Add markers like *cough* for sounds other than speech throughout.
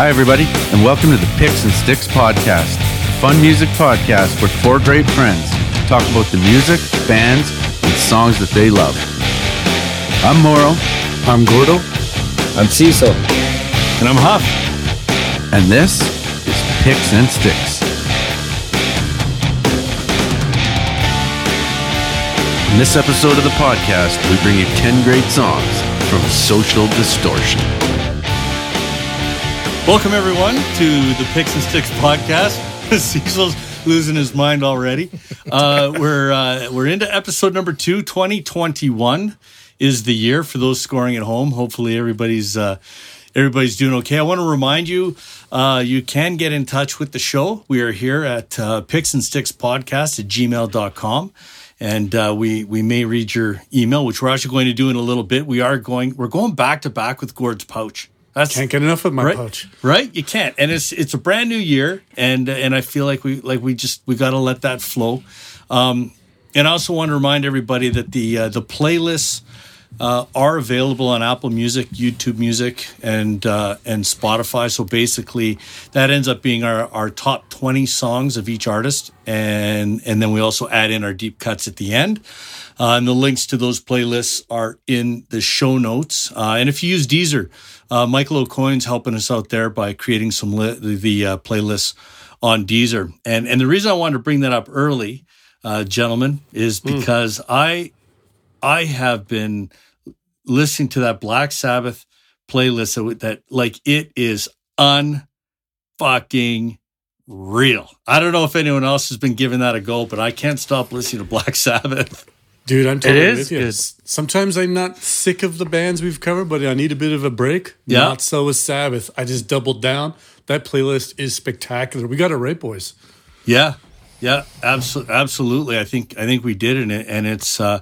Hi, everybody, and welcome to the Picks and Sticks podcast, a fun music podcast where four great friends talk about the music, bands, and songs that they love. I'm Moro, I'm Gordo. I'm Cecil. And I'm Huff. and this is Picks and Sticks. In this episode of the podcast, we bring you 10 great songs from Social Distortion. Welcome, everyone, to the Picks and Sticks podcast. *laughs* Cecil's losing his mind already. Uh, we're uh, we're into episode number two. 2021 is the year for those scoring at home. Hopefully, everybody's uh, everybody's doing okay. I want to remind you, uh, you can get in touch with the show. We are here at uh, Picks and Sticks podcast at gmail.com. And uh, we we may read your email, which we're actually going to do in a little bit. We are going we're going back to back with Gord's pouch. That's Can't get enough of my right, pouch. Right, you can't, and it's it's a brand new year, and and I feel like we like we just we got to let that flow. Um, and I also want to remind everybody that the uh, the playlists uh, are available on Apple Music, YouTube Music, and uh, and Spotify. So basically, that ends up being our, our top twenty songs of each artist, and and then we also add in our deep cuts at the end. Uh, and the links to those playlists are in the show notes. Uh, and if you use Deezer, uh, Michael O'Coin's helping us out there by creating some li- the, uh, playlists on Deezer. And and the reason I wanted to bring that up early, uh, gentlemen, is because I I have been listening to that Black Sabbath playlist that, that like it is unfucking real. I don't know if anyone else has been giving that a go, but I can't stop listening to Black *laughs* Sabbath. Dude, I'm totally is with you. good. Sometimes I'm not sick of the bands we've covered, but I need a bit of a break. Yeah. Not so with Sabbath. I just doubled down. That playlist is spectacular. We got it right, boys. Yeah, yeah, absolutely, absolutely. I think I think we did it, and, it, and it's. Uh,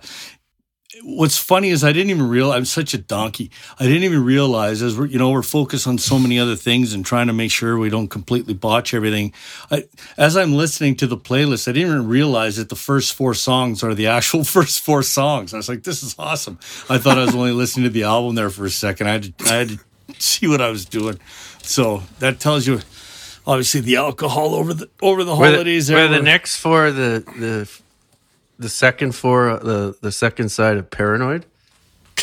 what's funny is I didn't even realize I'm such a donkey. I didn't even realize as we're you know we're focused on so many other things and trying to make sure we don't completely botch everything. I, as I'm listening to the playlist, I didn't even realize that the first four songs are the actual *laughs* first four songs. I was like, this is awesome. I thought I was only listening to the album there for a second. I had to, I had to see what I was doing. So that tells you. Obviously, the alcohol over the over the Where the, holidays. where the next four, the the the second four, uh, the the second side of Paranoid.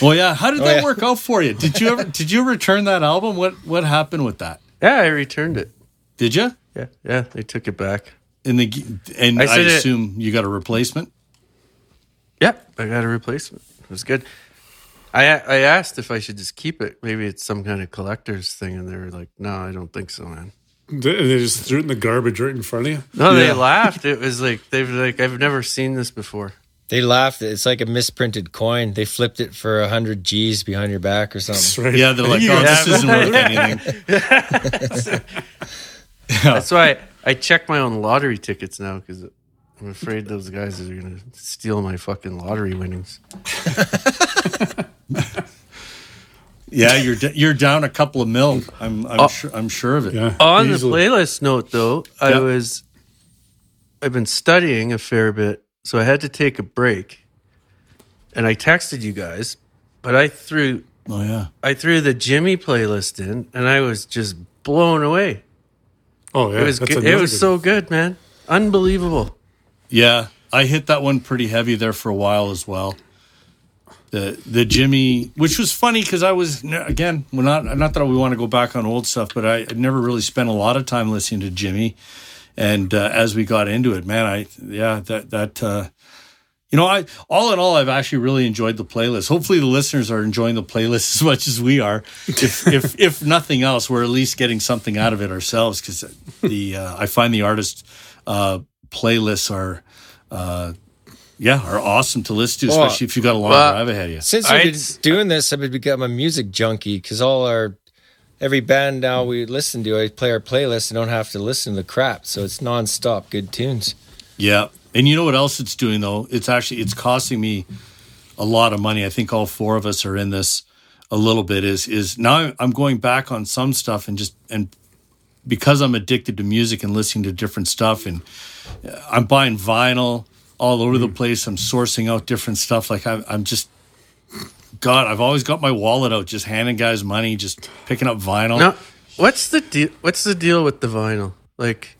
Well, yeah. How did that Oh, yeah. work out for you? Did you ever did you return that album? What what happened with that? Yeah, I returned it. Did you? Yeah, yeah, they took it back. And the and I I, said it- assume you got a replacement. Yep, I got a replacement. It was good. I I asked if I should just keep it. Maybe it's some kind of collector's thing, and they were like, "No, I don't think so, man." They they just threw it in the garbage right in front of you. No, Yeah. they laughed. It was like they've like I've never seen this before. They laughed. It's like a misprinted coin. They flipped it for a hundred G's behind your back or That's something. right. Yeah, they're like, *laughs* oh, this isn't worth anything. *laughs* That's why I check my own lottery tickets now because I'm afraid those guys are gonna steal my fucking lottery winnings. *laughs* Yeah, you're d- you're down a couple of mil. I'm I'm Oh. sure I'm sure of it. Yeah, On easily. the playlist note, though, I Yeah. was I've been studying a fair bit, so I had to take a break, and I texted you guys, but I threw Oh yeah. I threw the Jimmy playlist in, and I was just blown away. Oh, yeah. It was good. It was good so good, man, unbelievable. Yeah, I hit that one pretty heavy there for a while as well. The the Jimmy, which was funny because I was again, not not that we want to go back on old stuff, but I never really spent a lot of time listening to Jimmy. And uh, as we got into it, man, I yeah that that uh, you know I all in all I've actually really enjoyed the playlist. Hopefully the listeners are enjoying the playlist *laughs* as much as we are. If if if nothing else, we're at least getting something out of it ourselves because the uh, I find the artist uh, playlists are. Yeah, are awesome to listen to, Well, especially if you got a long well, drive ahead of you. Since we've been doing this, I've become a music junkie because all our every band now we listen to, I play our playlist and don't have to listen to the crap. So it's nonstop good tunes. Yeah, and you know what else it's doing though? It's actually it's costing me a lot of money. I think all four of us are in this a little bit. Is is now I'm going back on some stuff and just and because I'm addicted to music and listening to different stuff and uh, I'm buying vinyl all over the mm. place. I'm sourcing out different stuff. Like I'm, I'm just God, I've always got my wallet out, just handing guys money, just picking up vinyl. No, What's the deal? What's the deal with the vinyl? Like,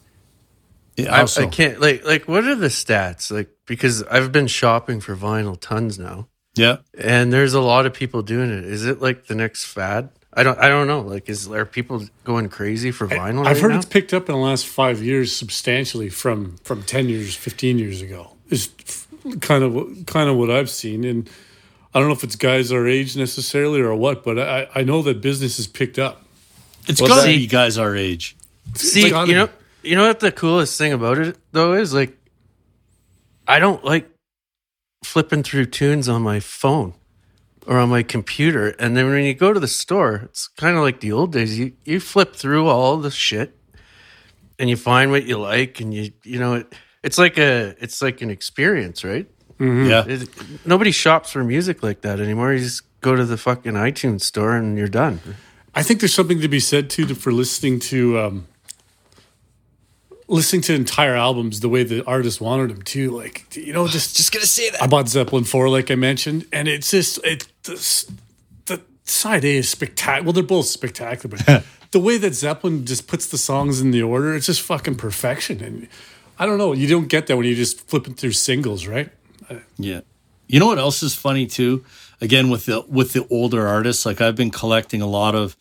Yeah, I, also- I can't like like what are the stats? Like because I've been shopping for vinyl tons now, yeah. and there's a lot of people doing it. Is it like the next fad? I don't I don't know. Like, is are people going crazy for vinyl? I've right heard now? it's picked up in the last five years substantially from from ten years, fifteen years ago. Is kind of what- kind of what I've seen, and I don't know if it's guys our age necessarily or what, but I I know that business has picked up. It's Well, gotta be guys our age. See, gotta you know, you know what the coolest thing about it though is like, I don't like flipping through tunes on my phone or on my computer, and then when you go to the store, it's kind of like the old days. You you flip through all the shit, and you find what you like, and you you know it. It's like a it's like an experience, right? Yeah. It, nobody shops for music like that anymore. You just go to the fucking iTunes store and you're done. I think there's something to be said too to, for listening to um, listening to entire albums the way the artist wanted them to. Like you know, just Just gonna say that. I bought Zeppelin four, like I mentioned, and it's just it the, the side A is spectacular. Well, they're both spectacular, but *laughs* the way that Zeppelin just puts the songs in the order, it's just fucking perfection. And I don't know, you don't get that when you're just flipping through singles, right? Yeah. You know what else is funny too? Again, with the with the older artists, like I've been collecting a lot of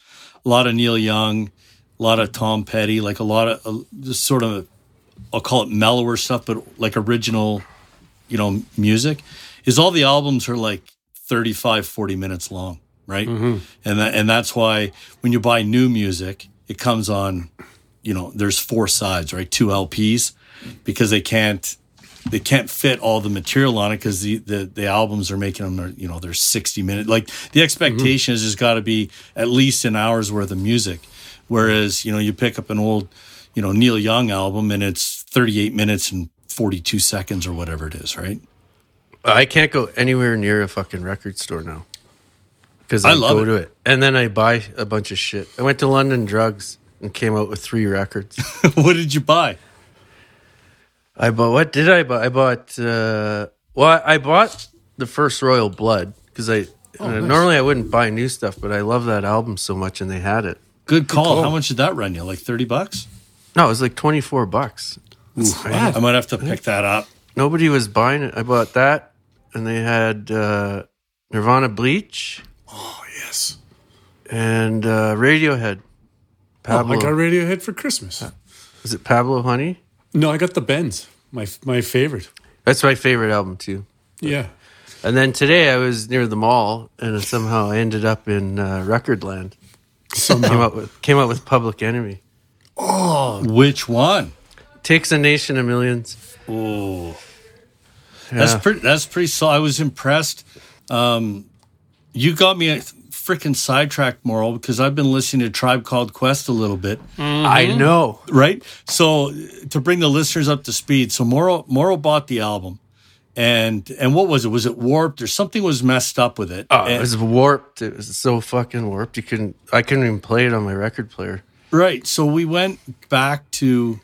a lot of Neil Young, a lot of Tom Petty, like a lot of uh, just sort of I'll call it mellower stuff, but like original, you know, music. Is all the albums are like 35, 40 minutes long, right? And that and that's why when you buy new music, it comes on, you know, there's four sides, right? Two LPs, because they can't they can't fit all the material on it because the, the the albums are making them you know they're 60 minutes like the expectation is there's got to be at least an hour's worth of music whereas you know you pick up an old you know neil young album and it's 38 minutes and 42 seconds or whatever it is right I can't go anywhere near a fucking record store now because I, I love go it. to it and then I buy a bunch of shit. I went to London Drugs and came out with three records. *laughs* what did you buy I bought what did I buy? I bought uh, well, I bought the first Royal Blood because I uh, normally I wouldn't buy new stuff, but I love that album so much and they had it. good call how much did that run you like 30 bucks No, it was like twenty four bucks. i might have to pick that up Nobody was buying it. I bought that, and they had uh, Nirvana Bleach Oh yes, and uh, Radiohead. oh, Pablo, I got Radiohead for Christmas. is it Pablo Honey? No, I got the Bends, my my favorite. That's my favorite album too. Yeah, And then today I was near the mall, and somehow I ended up in uh, Recordland. Came somehow. out with came out with Public Enemy. Oh, which one Takes a nation of millions. Oh, that's pretty. That's pretty. So I was impressed. Um, you got me a freaking sidetracked, Moro, because I've been listening to Tribe Called Quest a little bit, I know. right? So to bring the listeners up to speed, so Moro Moro bought the album, and and what was it? Was it warped or something was messed up with it? Oh, And- it was warped. It was so fucking warped. You couldn't. I couldn't even play it on my record player. Right. So we went back to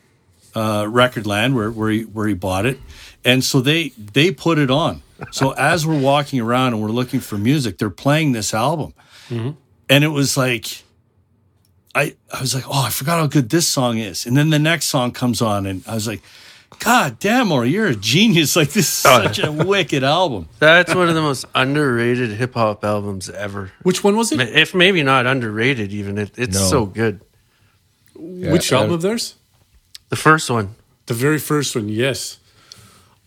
uh, Recordland where where he, where he bought it, and so they they put it on. So as we're walking around and we're looking for music, they're playing this album, Mm-hmm. and it was like. I, I was like, oh, I forgot how good this song is. And then the next song comes on, and I was like, God damn, or you're a genius. *laughs* Like, this is oh. such a wicked album. That's one of the most underrated hip hop albums ever. Which one was it? If maybe not underrated, even it, it's No. so good. Which album of theirs? The first one. The very first one, yes.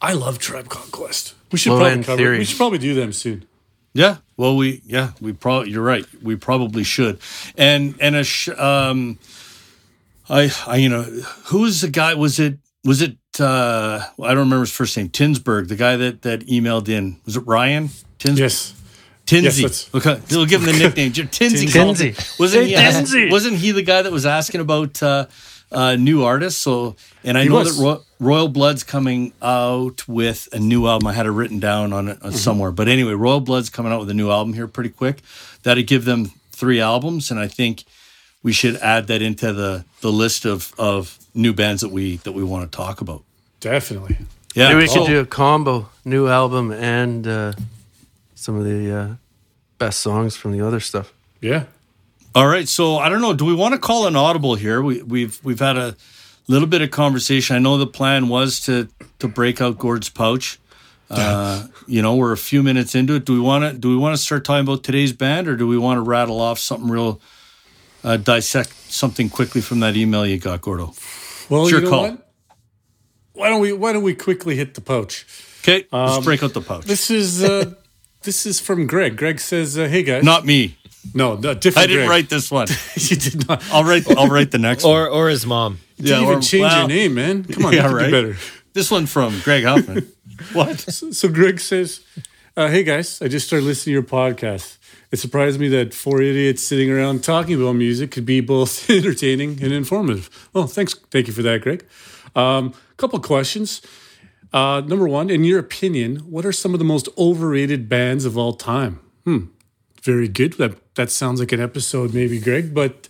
I love Tribe Called Quest. We should Low probably cover. Theory. We should probably do them soon. Yeah. Well, we yeah we probably you're right. We probably should. And and a sh- um, I I you know who was the guy? Was it was it uh I don't remember his first name. Tinsberg, the guy that that emailed in. Was it Ryan? Tins- Yes. Tinsy. Yes, okay, we'll give him the nickname. *laughs* Tinsy. Tinsy. called. Wasn't he? Tinsy. wasn't he the guy that was asking about uh, uh, new artists? So, and I He know was. that Ro- Royal Blood's coming out with a new album. I had it written down on it Mm-hmm. uh, somewhere. But anyway, Royal Blood's coming out with a new album here pretty quick. That'd give them three albums, and I think we should add that into the the list of of new bands that we that we want to talk about. Definitely. Yeah, Maybe we could Oh, do a combo, new album and uh, some of the uh, best songs from the other stuff. Yeah. All right, so I don't know. Do we want to call an audible here? We, we've we've had a little bit of conversation. I know the plan was to to break out Gord's pouch. Uh, you know, we're a few minutes into it. Do we want to do we want to start talking about today's band, or do we want to rattle off something real, uh, dissect something quickly from that email you got, Gordo? Well, Sure you know call. what? Why don't we Why don't we quickly hit the pouch? Okay, let's break out the pouch. This is uh, *laughs* this is from Greg. Greg says, uh, "Hey guys, Not me. No, no, different. I didn't Greg. write this one. *laughs* you did not. I'll write. I'll write the next one. Or or his mom. You didn't even or- change well, your name, man. Come on, *laughs* Yeah, you right. do better." This one from Greg Huffman. *laughs* what? So Greg says, uh, "Hey guys, I just started listening to your podcast. It surprised me that four idiots sitting around talking about music could be both entertaining and informative. Well, thanks, thank you for that, Greg. Um, couple questions. Uh, number one, in your opinion, what are some of the most overrated bands of all time? Hmm, very good. That that sounds like an episode, maybe, Greg. But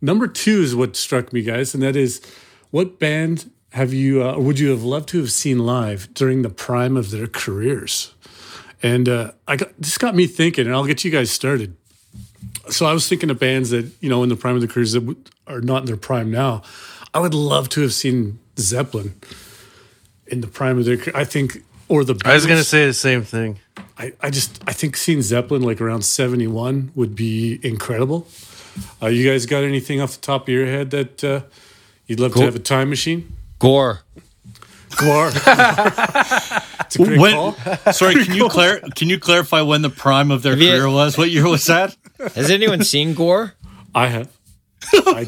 number two is what struck me, guys, and that is, what band have you uh, would you have loved to have seen live during the prime of their careers? And uh, I got this got me thinking, and I'll get you guys started. So I was thinking of bands that you know in the prime of their careers that are not in their prime now. I would love to have seen Zeppelin in the prime of their. I think, or the. I was gonna say the same thing. I, I just I think seeing Zeppelin like around seventy one would be incredible. Uh, you guys got anything off the top of your head that uh, you'd love to have a time machine? Gwar. Gwar. *laughs* it's a great When, call. sorry, can you clar- can you clarify when the prime of their you- career was? What year was that? Has anyone seen Gwar? I have. *laughs* I,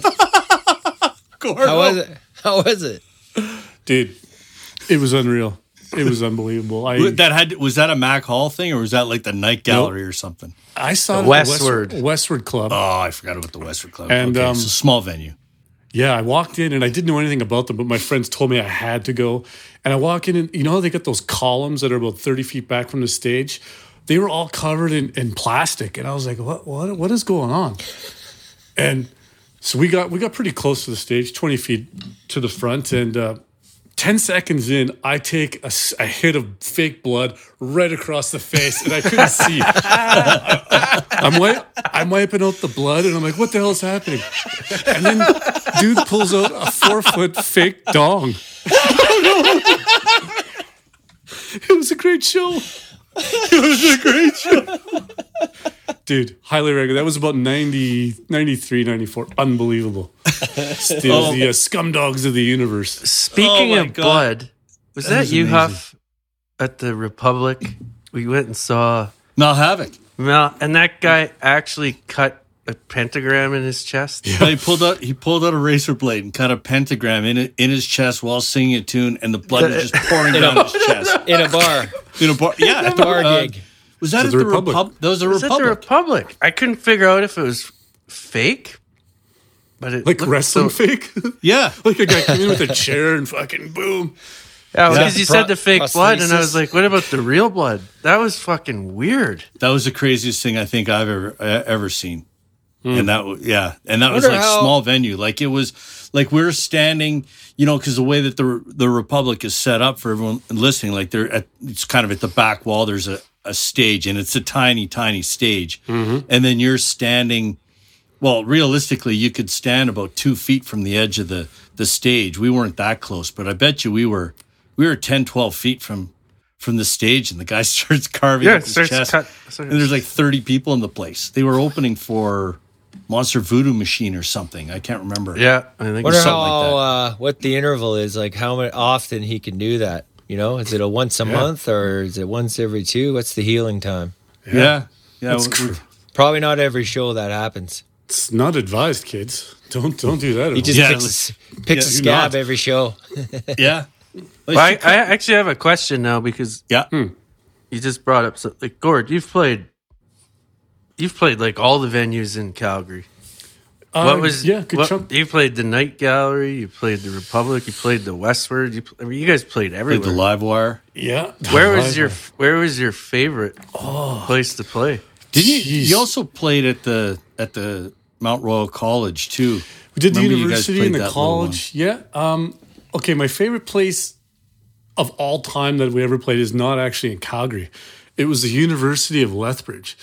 How was it? How was it? dude, it was unreal. It was unbelievable. I That had was that a Mac Hall thing or was that like the night gallery or something? I saw the Westward. Westward Westward Club. Oh, I forgot about the Westward Club. And, okay, um, it's a small venue. Yeah, I walked in and I didn't know anything about them, but my friends told me I had to go. And I walk in and you know how they got those columns that are about 30 feet back from the stage? They were all covered in, in plastic. And I was like, what, what what is going on? And so we got we got pretty close to the stage, 20 feet to the front. And uh 10 seconds in, I take a hit of fake blood right across the face, and I couldn't *laughs* see. I'm, I'm wiping out the blood, and I'm like, what the hell is happening? And then dude pulls out a four foot fake dong. *laughs* it was a great show. *laughs* It was a great show. Dude, highly recommend. That was about 90, 93, 94. Unbelievable. *laughs* Still the uh, scumdogs of the universe. Speaking Oh of God. blood, was that you, amazing. Huff, at the Republic? We went and saw Malhavoc. Mel, and that guy actually cut a pentagram in his chest. Yeah, he pulled out he pulled out a razor blade and cut a pentagram in it, in his chest while singing a tune, and the blood was just pouring down his chest. In a bar. In a bar, yeah, at the- Bar uh, gig. Was that So at the the Republic. Republic? That was the Was that the Republic. Republic? I couldn't figure out if it was fake, but it Like wrestling so- fake? *laughs* yeah, *laughs* like a guy came in with a chair and fucking boom. Yeah, Yeah. because you Pro- said the fake blood, and I was like, "What about the real blood?" That was fucking weird. that was the craziest thing I think I've ever uh, ever seen. And hmm. that was yeah, and that was like how- small venue. Like it was like we are standing, you know, because the way that the the Republic is set up for everyone listening, like they're at it's kind of at the back wall. There's a a stage, and it's a tiny, tiny stage, mm-hmm. and then you're standing. Well, realistically, you could stand about two feet from the edge of the the stage. We weren't that close, but I bet you we were we were 10, 12 feet from from the stage, and the guy *laughs* starts carving Yeah, his starts chest. cut- and there's like 30 people in the place. They were opening for Monster Voodoo Machine or something. I can't remember. Yeah, I think Wonder so. something like how uh, what the interval is, like how often he can do that. You know, is it a once a month or is it once every two? What's the healing time? Yeah. Yeah. That's we- we- cr- Probably not every show that happens. It's not advised, kids. Don't don't do that. At He home. just Yeah, picks, a, picks yeah, a scab not. every show. *laughs* yeah. Well, I, I actually have a question now because yeah. you just brought up so, like Gord. You've played, you've played like all the venues in Calgary. Uh, what was yeah? Good what- chunk. You played the Night Gallery. You played the Republic. You played the Westward. You, I mean, you guys played Played everywhere. the live wire. Yeah. Where was Live your. Where was your favorite place to play? Did you? Jeez. You also played at the at the Mount Royal College too. We did the Remember you guys university played and the that little one. college. Yeah. Um, okay, my favorite place of all time that we ever played is not actually in Calgary. It was the University of Lethbridge.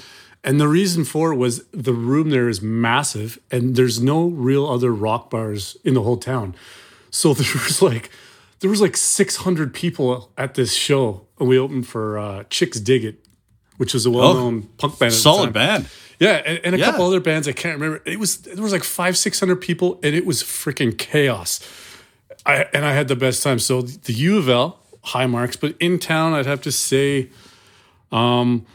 And the reason for it was the room there is massive and there's no real other rock bars in the whole town. So *laughs* there was like there was like 600 people at this show and we opened for uh, Chixdiggit, which was a well-known punk band. Solid band. Yeah, and, and a Yeah. couple other bands I can't remember. It was there was like five, six hundred people, and it was freaking chaos. I and I had the best time. So the U of L, high marks, but in town, I'd have to say, um,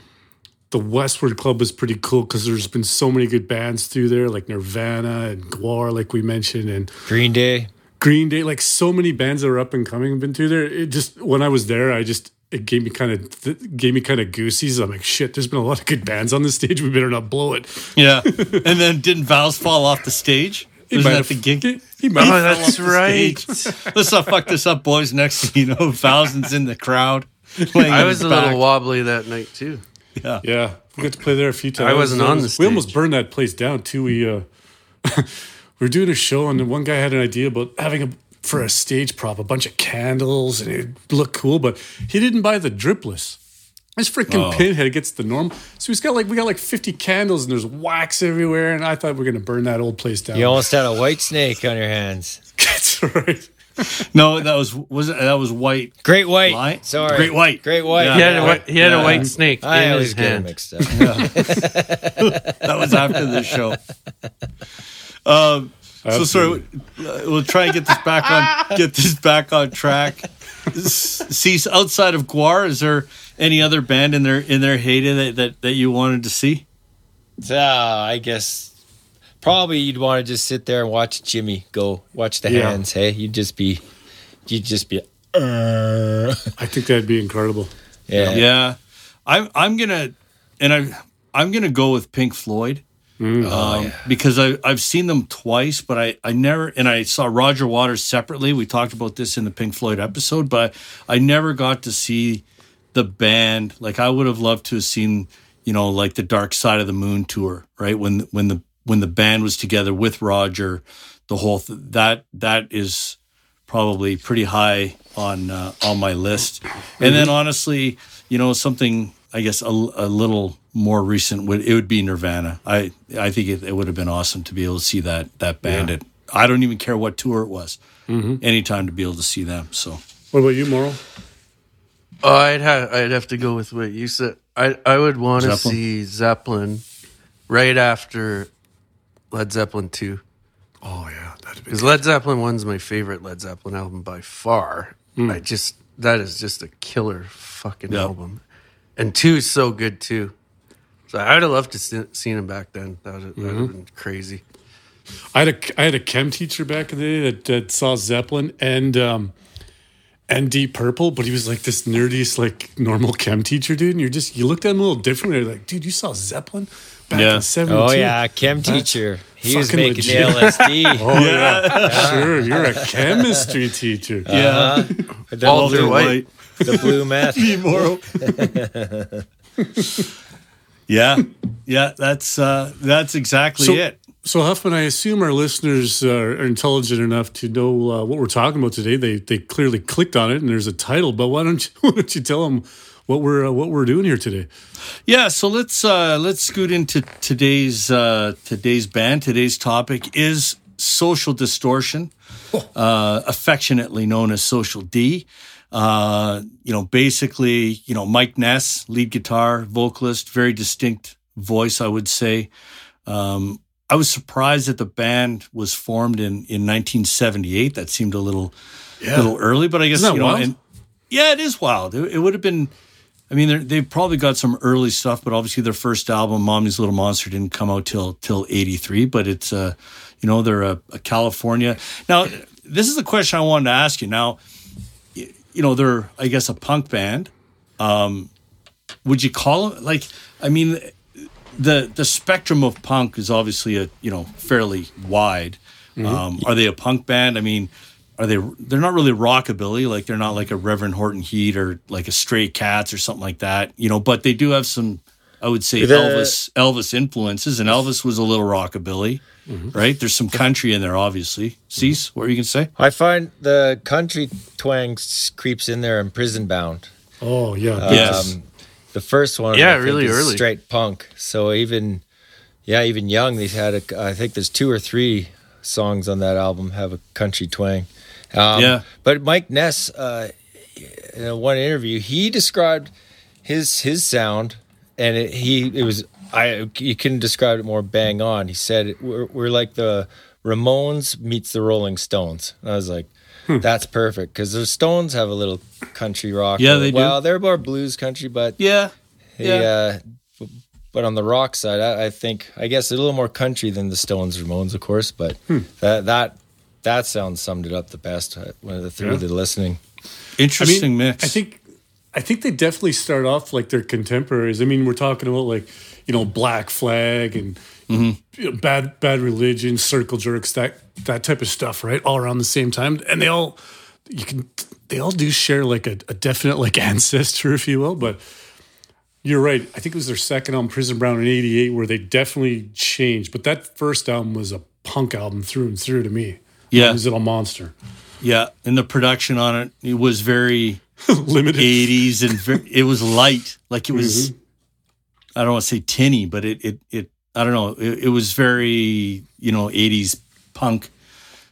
the Westward Club was pretty cool because there's been so many good bands through there, like Nirvana and Gwar, like we mentioned, and Green Day. Green Day, like so many bands that are up and coming have been through there. It just when I was there, I just it gave me kind of th- gave me kind of goosies. I'm like, shit, there's been a lot of good bands on the stage. We better not blow it. Yeah. *laughs* and then didn't Vows fall off the stage? Isn't might that have- the gig? He, he might Oh, that's right. Let's not fuck this up, boys. Next you know, thousands in the crowd. *laughs* playing I was his a little wobbly that night too. Yeah, yeah, we got to play there a few times. I wasn't on the We almost burned that place down too. We uh, *laughs* we were doing a show, and one guy had an idea about having a for a stage prop, a bunch of candles, and it looked cool, but he didn't buy the dripless. This freaking pinhead gets the norm. So he's got like we got like fifty candles, and there's wax everywhere, and I thought we are gonna burn that old place down. You almost had a white snake on your hands. *laughs* That's right. No, that was was that was white. Great white. Light? Sorry. Great white. Great white. Yeah. He had, a, he had Yeah. a white snake I in always his get hand. mixed up. *laughs* That was after the show. Um, so sorry, uh, we'll try and get this back on get this back on track. See, outside of Gwar, is there any other band in their in their heyday that that, that you wanted to see? So, I guess probably you'd want to just sit there and watch Jimmy go. Watch the Yeah. hands. Hey, you'd just be, you'd just be. Uh, *laughs* I think that'd be incredible. yeah. Yeah, I'm I'm gonna and I I'm gonna go with Pink Floyd. um, because I I've seen them twice, but I I never and I saw Roger Waters separately. We talked about this in the Pink Floyd episode, but I never got to see the band. Like I would have loved to have seen, you know, like the Dark Side of the Moon tour, right? When when the when the band was together with Roger, the whole th- that that is probably pretty high on uh, on my list. And then honestly, you know, something I guess a, a little more recent would it would be Nirvana. I I think it, it would have been awesome to be able to see that that band. At, I don't even care what tour it was. Anytime to be able to see them. So What about you, Moro? Oh, I'd have I'd have to go with what you said. I I would want to see Zeppelin right after Led Zeppelin two Oh yeah, that'd be because Led Zeppelin one's my favorite Led Zeppelin album by far. I just that is just a killer fucking Yeah. album, and two is so good too. So I would have loved to see, seen him back then. That would have, have been crazy. I had a I had a chem teacher back in the day that, that saw Zeppelin and um and Deep Purple, but he was like this nerdiest like normal chem teacher dude. And you're just you looked at him a little differently. You're like, dude, you saw Zeppelin back Yeah. in '72. Oh yeah, chem teacher. He was making legit. LSD. *laughs* Oh yeah, sure. You're a chemistry teacher. yeah, the, Walter blue, White. the blue meth. *laughs* *laughs* yeah, yeah. That's uh, that's exactly So- it. So Huffman, I assume our listeners uh, are intelligent enough to know uh, what we're talking about today. They they clearly clicked on it, and there's a title. But why don't you why don't you tell them what we're uh, what we're doing here today? Yeah, so let's uh, let's scoot into today's uh, today's band. Today's topic is social distortion, uh, affectionately known as Social D. Uh, you know, basically, you know, Mike Ness, lead guitar, vocalist, very distinct voice, I would say. Um, I was surprised that the band was formed in in 1978. That seemed a little little early, but I guess you know, and yeah, it is wild. It, it would have been. I mean, they've probably got some early stuff, but obviously their first album, "Mommy's Little Monster," didn't come out till till '83. But it's, uh, you know, they're a, a California. Now, this is the question I wanted to ask you. Now, you know, they're I guess a punk band. Um, would you call them like? I mean, the the spectrum of punk is obviously a you know fairly wide. Um, are they a punk band? I mean, are they? They're not really rockabilly. Like they're not like a Reverend Horton Heat or like a Stray Cats or something like that. You know, but they do have some. I would say The- Elvis Elvis influences, and Elvis was a little rockabilly, right? There's some country in there, obviously. Cease, what were you gonna say? I find the country twang creeps in there in Prison Bound. Oh yeah, Yes. Um, the first one. Yeah, I really is early. straight punk. So even yeah, even young, they've had a. I think there's two or three songs on that album have a country twang. Um, Yeah. but Mike Ness, uh, in one interview, he described his his sound, and it, he it was I you couldn't describe it more bang on. He said we're, we're like the Ramones meets the Rolling Stones. And I was like, Hmm. that's perfect because the Stones have a little country rock. Yeah, they do. Well, they're more blues country, but Yeah. he, Yeah. uh, but on the rock side, I, I think I guess a little more country than the Stones, Ramones, of course. But Hmm. that that that sound summed it up the best uh, when the through Yeah. the listening. Interesting mix. I think I think they definitely start off like their contemporaries. I mean, we're talking about like you know Black Flag and you know, bad bad religion, circle jerks, that that type of stuff, right? All around the same time, and they all you can they all do share like a, a definite like *laughs* ancestor, if you will, but. You're right. I think it was their second album, Prison Bound, in '88, where they definitely changed. But that first album was a punk album through and through to me. Yeah. it was a monster, yeah. And the production on it, it was very *laughs* limited. 80s and ve- it was light. Like it was, Mm-hmm. I don't want to say tinny, but it, it, it, I don't know. It, it was very, you know, 80s punk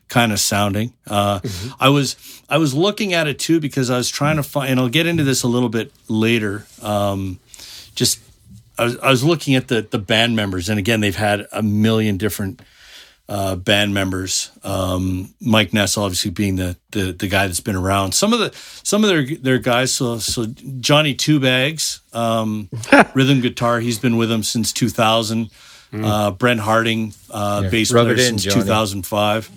kind of sounding. Uh, Mm-hmm. I was, I was looking at it too because I was trying to find, and I'll get into this a little bit later. Um, just, I was, I was looking at the, the band members, and again, they've had a million different uh, band members. Um, Mike Ness, obviously being the, the the guy that's been around. Some of the some of their their guys. So so Johnny Two Bags, um, *laughs* rhythm guitar. He's been with them since 2000. Uh, Brent Harding, uh, Yeah, bass player in, since Johnny. 2005,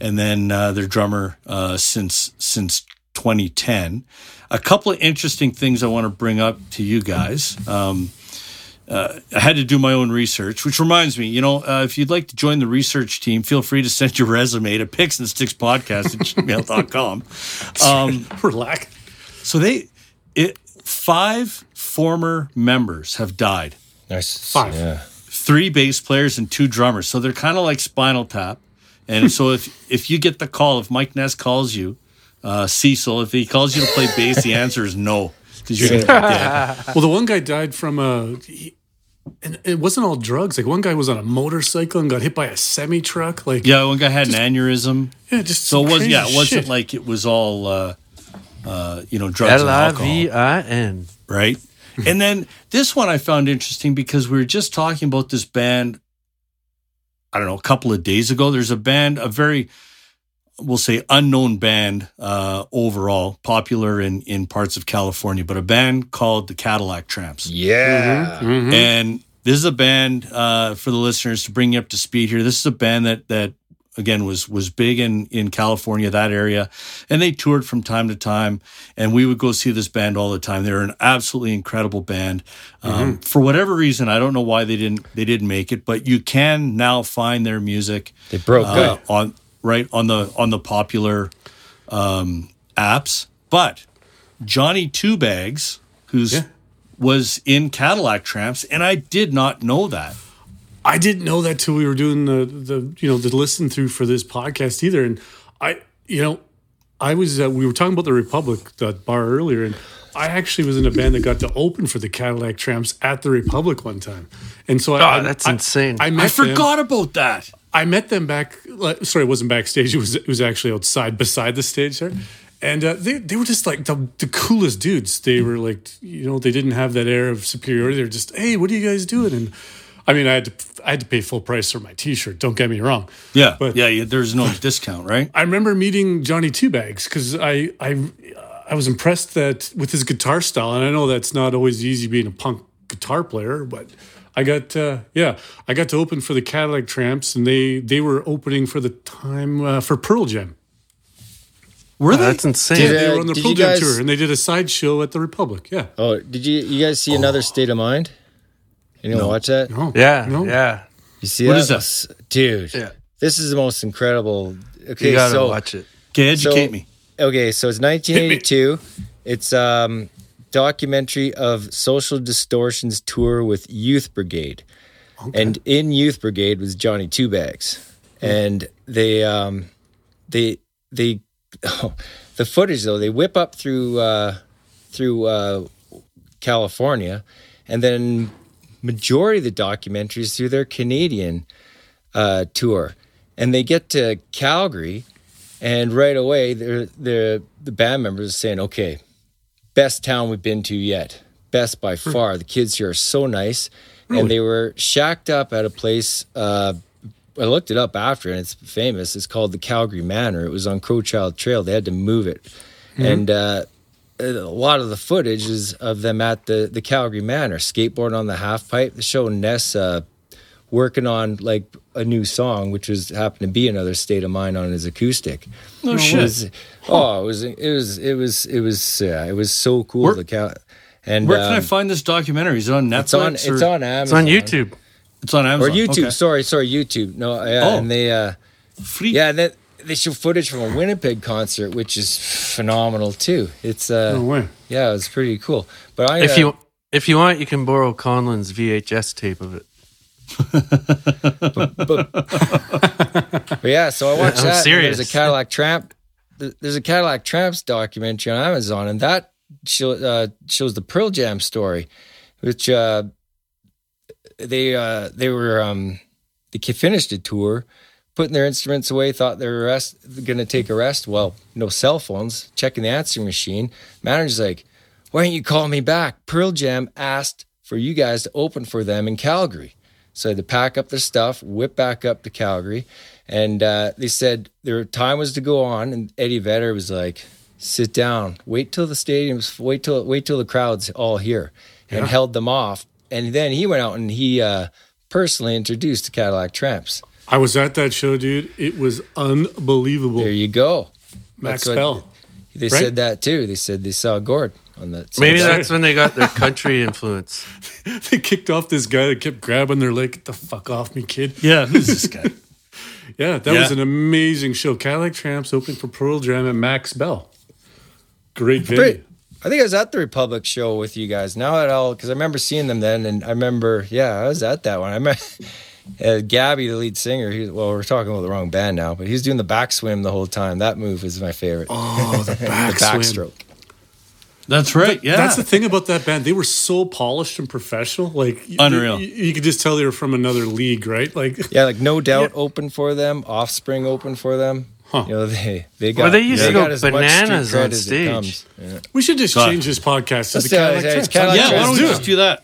and then uh, their drummer uh, since since 2010. A couple of interesting things I want to bring up to you guys. Um, I had to do my own research, which reminds me, you know, uh, if you'd like to join the research team, feel free to send your resume to picks and sticks podcast at gmail.com. *laughs* Um, Relax. so they, it, five former members have died, Nice. Five. Yeah. three bass players and two drummers. So they're kind of like Spinal Tap. And so if, if you get the call, if Mike Ness calls you, uh, Cecil, if he calls you to play bass, the answer is no. Because you're going to be dead. *laughs* Well, the one guy died from a, he- and it wasn't all drugs. Like one guy was on a motorcycle and got hit by a semi truck. Like Yeah, one guy had an aneurysm. yeah, just So it was crazy yeah, it wasn't shit. like it was all uh, uh, you know drugs and alcohol, V I N. right? and then this one I found interesting because we were just talking about this band. I don't know, a couple of days ago. There's a band, a very we'll say unknown band uh, overall, popular in in parts of California, but a band called the Cadillac Tramps. Yeah. Mhm. And this is a band uh, for the listeners to bring you up to speed here. This is a band that that again was was big in in California that area, and they toured from time to time. And we would go see this band all the time. They're an absolutely incredible band. Um, For whatever reason, I don't know why they didn't they didn't make it, but you can now find their music They broke uh, on right on the on the popular um, apps. But Johnny Two Bags, who's Yeah. was in Cadillac Tramps, and I did not know that. I didn't know that till we were doing the the you know the listen through for this podcast either. And I you know I was uh, we were talking about the Republic that bar earlier, and I actually was in a band that got to open for the Cadillac Tramps at the Republic one time. And so I, Oh, that's I, insane. I, met I them- forgot about that. I met them back. Sorry, it wasn't backstage. *laughs* It was it was actually outside beside the stage there, and uh, they they were just like the, the coolest dudes. They were like you know they didn't have that air of superiority. They're just hey, what are you guys doing? And I mean, I had to I had to pay full price for my T-shirt. Don't get me wrong. Yeah, But- yeah, yeah. There's no *laughs* discount, right? I remember meeting Johnny Two Bags because I I I was impressed that with his guitar style, and I know that's not always easy being a punk guitar player, but I got uh, yeah I got to open for the Cadillac Tramps, and they they were opening for the time uh, for Pearl Jam. Were Oh, they? that's insane. Yeah, they uh, were on the Pearl Jam guys- tour, and they did a side show at the Republic. Yeah, Oh, did you you guys see another state of mind? Anyone watch that? no, Yeah, no. yeah. You see What that? is that? dude? Yeah. This is the most incredible. Okay, You gotta so watch it. Okay, educate So- me. okay, so it's 1982. it's um documentary of Social Distortions tour with Youth Brigade, and in Youth Brigade was Johnny Two Bags, and they um they they *laughs* oh, the footage though they whip up through uh through uh California, and then majority of the documentaries through their Canadian uh, tour, and they get to Calgary, and right away they're, they're, the band members are saying, "Okay, best town we've been to yet, best by far. The kids here are so nice." And they were shacked up at a place. Uh, I looked it up after, and it's famous. It's called the Calgary Manor. It was on Crowchild Trail. They had to move it, and uh, a lot of the footage is of them at the the Calgary Manor, skateboarding on the half pipe. They show Ness uh, working on like a new song, which was happened to be another state of mind on his acoustic. No It shit. was- oh, it was it was it was it was yeah, it was so cool. Where- the Cal- and Where can I um, find this documentary? Is it on Netflix? it's on or- it's on It's on YouTube. It's on Amazon or YouTube. Okay. Sorry, sorry, YouTube. No, yeah, Oh. and they uh, Free. yeah, they, they show footage from a Winnipeg concert, which is phenomenal too. It's uh, No way. yeah, it's pretty cool. But I If uh, you if you want, you can borrow Conlon's VHS tape of it. *laughs* But yeah, so I watched I'm that. serious. There's a Cadillac Tramp. There's a Cadillac Tramps documentary on Amazon, and that show, uh, shows the Pearl Jam story, which uh, they uh, they were um, they finished a tour, putting their instruments away, thought they were rest, to take a rest. Well, no cell phones, checking the answering machine. Manager's like, "Why don't you call me back?" Pearl Jam asked for you guys to open for them in Calgary. So they had to pack up their stuff, whip back up to Calgary. And uh, they said their time was to go on. And Eddie Vedder was like, sit down, wait till the stadium's, wait till, wait till the crowd's all here and held them off. And then he went out and he uh, personally introduced the Cadillac Tramps. I was at that show, dude. It was unbelievable. There you go. Max Bell. They Right? said that too. They said they saw Gord on that. Maybe So- that's when they got their *laughs* country influence. *laughs* They kicked off this guy that kept grabbing their leg. Get the fuck off me, kid. Yeah, *laughs* who's this guy? Yeah, that Yeah. was an amazing show. Cadillac Tramps opening for Pearl Jam and Max Bell. Great video. Great. I think I was at the Republic show with you guys. Now that all, because I remember seeing them then, and I remember, yeah, I was at that one. I met uh, Gabby, the lead singer. He, well, we're talking about the wrong band now, but he's doing the back swim the whole time. That move is my favorite. Oh, the the backswim. backstroke. That's right. Yeah. That's the thing about that band. They were so polished and professional. Like Unreal. You, you could just tell they were from another league, right? Like *laughs* Yeah, like no doubt open for them. Offspring open for them. Huh. You know they they got. Well, they used to go got as much bananas on stage. comes. Yeah. we should just God. change this podcast to Let's the do. Cadillac It's Tramps. Cadillac yeah, why don't we do just do that?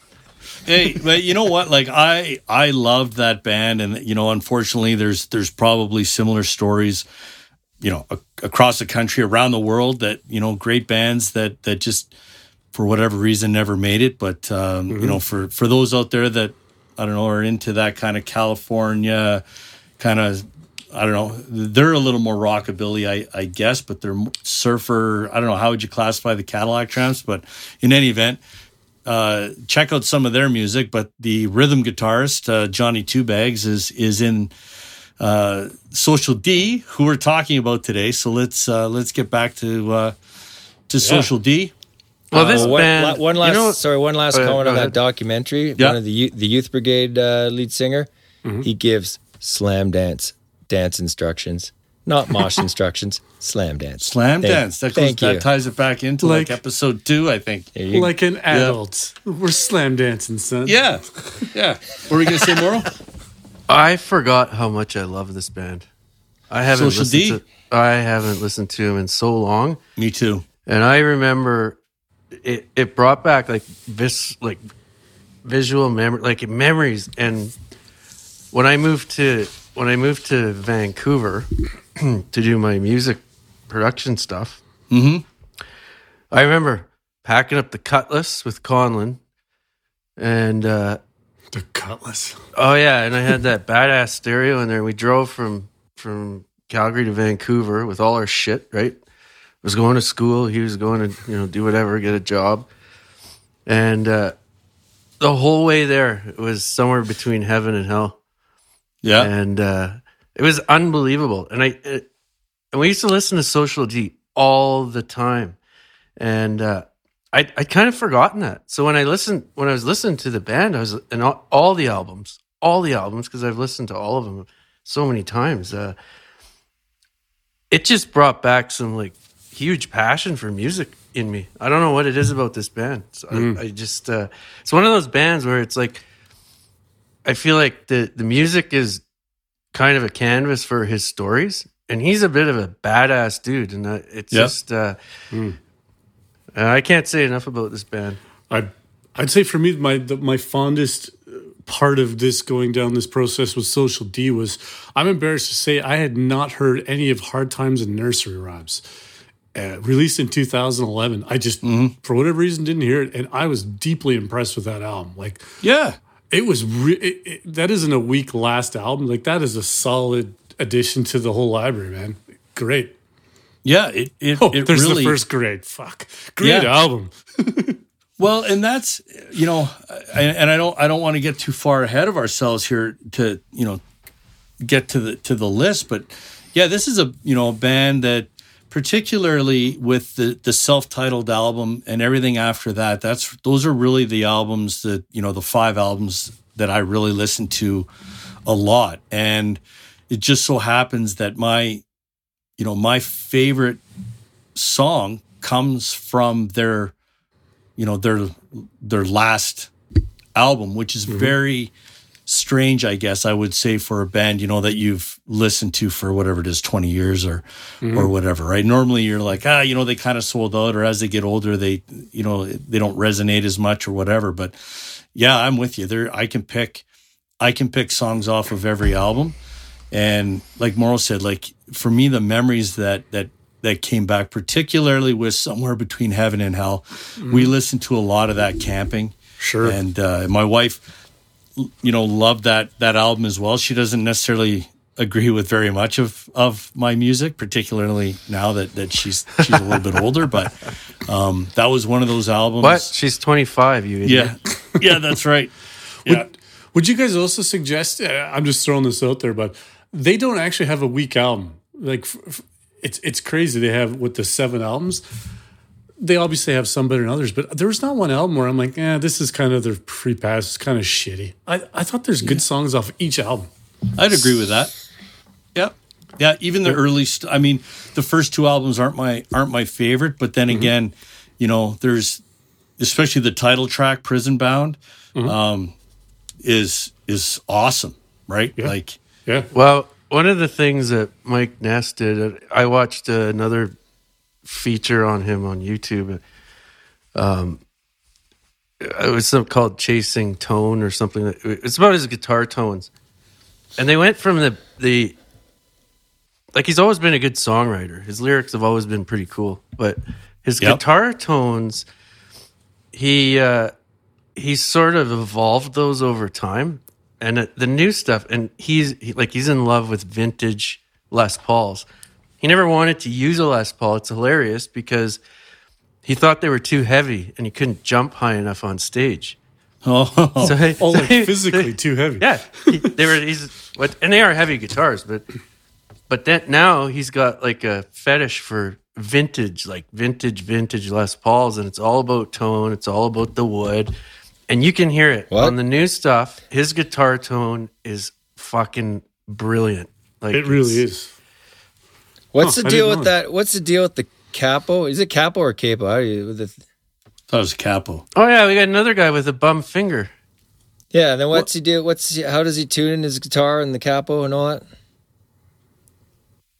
Hey, but you know what? Like I, I loved that band, and you know, unfortunately, there's there's probably similar stories, you know, a- across the country, around the world that you know, great bands that that just for whatever reason never made it. But um, you know, for for those out there that I don't know are into that kind of California kind of. I don't know. They're a little more rockabilly, I, I guess, but they're surfer. I don't know how would you classify the Cadillac Tramps, but in any event, uh, check out some of their music. But the rhythm guitarist uh, Johnny Two Bags is is in uh, Social D, who we're talking about today. So let's uh, let's get back to uh, to Social D. Well, this Uh, one, band. la- one you last, know- sorry, one last comment go on that ahead. documentary. Yeah. One of the youth, the Youth Brigade uh, lead singer, Mm-hmm. he gives slam dance dance instructions, not mosh *laughs* instructions. Slam dance, Slam Thank- dance. That, goes, thank you. that ties it back into like, Like- episode two, I think. You- Like an adult. We're slam dancing, son. Yeah, yeah. What were we gonna say, Moro? *laughs* I forgot how much I love this band. I haven't Social listened D? to. I haven't listened to them in so long, Me too. and I remember it. It brought back like this, like visual memory, like memories. And when I moved to when I moved to Vancouver *clears throat* to do my music production stuff, Mhm. I remember packing up the Cutlass with Conlon, and. uh The Cutlass. Oh yeah, and I had that badass stereo in there. We drove from from Calgary to Vancouver with all our shit. Right, I was going to school. He was going to you know do whatever, get a job, and uh, the whole way there it was somewhere between heaven and hell, Yeah. and uh, it was unbelievable. And I it, and we used to listen to Social D all the time, and uh, I I kind of forgotten that. So when I listened when I was listening to the band, I was and all, all the albums, all the albums because I've listened to all of them so many times. Uh, it just brought back some like huge passion for music in me. I don't know what it is about this band. So I, I just uh, it's one of those bands where it's like I feel like the the music is kind of a canvas for his stories, and he's a bit of a badass dude, and uh, it's Yeah. just uh, uh, I can't say enough about this band. I'd I'd say for me my the, my fondest uh, part of this going down this process with Social D was I'm embarrassed to say I had not heard any of Hard Times and Nursery Rhymes. Uh, released in 2011, I just for whatever reason didn't hear it, and I was deeply impressed with that album. Like Yeah. it was re- it, it, that isn't a weak last album. Like that is a solid addition to the whole library, man. Great. Yeah. It, it, Oh, it there's really, the first grade. Fuck, great Yeah. album. *laughs* Well, and that's you know, I- and I don't I don't want to get too far ahead of ourselves here to you know get to the to the list, but yeah, this is a you know a band that particularly with the the self-titled album and everything after that, that's those are really the albums that you know the five albums that I really listen to a lot, and it just so happens that my you know my favorite song comes from their you know their their last album which is very strange i guess i would say for a band you know that you've listened to for whatever it is 20 years or or whatever right? Normally you're like ah you know they kind of sold out or as they get older they you know they don't resonate as much or whatever but yeah i'm with you. There i can pick i can pick songs off of every album. And like Moro said, like for me, the memories that that that came back, particularly with somewhere between heaven and hell, we listened to a lot of that camping. Sure. And uh, my wife, you know, loved that that album as well. She doesn't necessarily agree with very much of of my music, particularly now that that she's she's a little bit older. *laughs* But um, that was one of those albums. What? She's 25. You idiot. Yeah, yeah, that's right. Yeah. Would, would you guys also suggest? I'm just throwing this out there, but they don't actually have a weak album. Like f- f- it's it's crazy. They have with the seven albums. They obviously have some better than others, but there's not one album where I'm like, eh, this is kind of their free pass. It's kind of shitty. I, I thought there's good songs off each album. I'd agree with that. Yeah, yeah. Even the early, st- I mean, the first two albums aren't my aren't my favorite, but then again, you know, there's especially the title track, "Prison Bound," um, is is awesome, right? Yeah. Like, Yeah, Well, one of the things that Mike Ness did, I watched uh, another feature on him on YouTube. Um, it was some called "Chasing Tone" or something. It's about his guitar tones, and they went from the the like he's always been a good songwriter. His lyrics have always been pretty cool, but his Yep. guitar tones, he uh, he's sort of evolved those over time and the new stuff and he's he, like he's in love with vintage les pauls. He never wanted to use a les paul. It's hilarious because he thought they were too heavy and he couldn't jump high enough on stage. *laughs* Oh, so, he- oh, so like he- physically too heavy. yeah he, they were he's what and they are heavy guitars but but then now he's got like a fetish for vintage like vintage vintage les pauls and it's all about tone it's all about the wood and you can hear it What? on the new stuff his guitar tone is fucking brilliant like it really is. What's Huh, the deal with that? What's the deal with the capo? Is it capo or capo? How do you, with the, that was Capo. oh yeah we got another guy with a bum finger yeah. And then what's he do? What's he, how does he tune in his guitar and the capo and all that?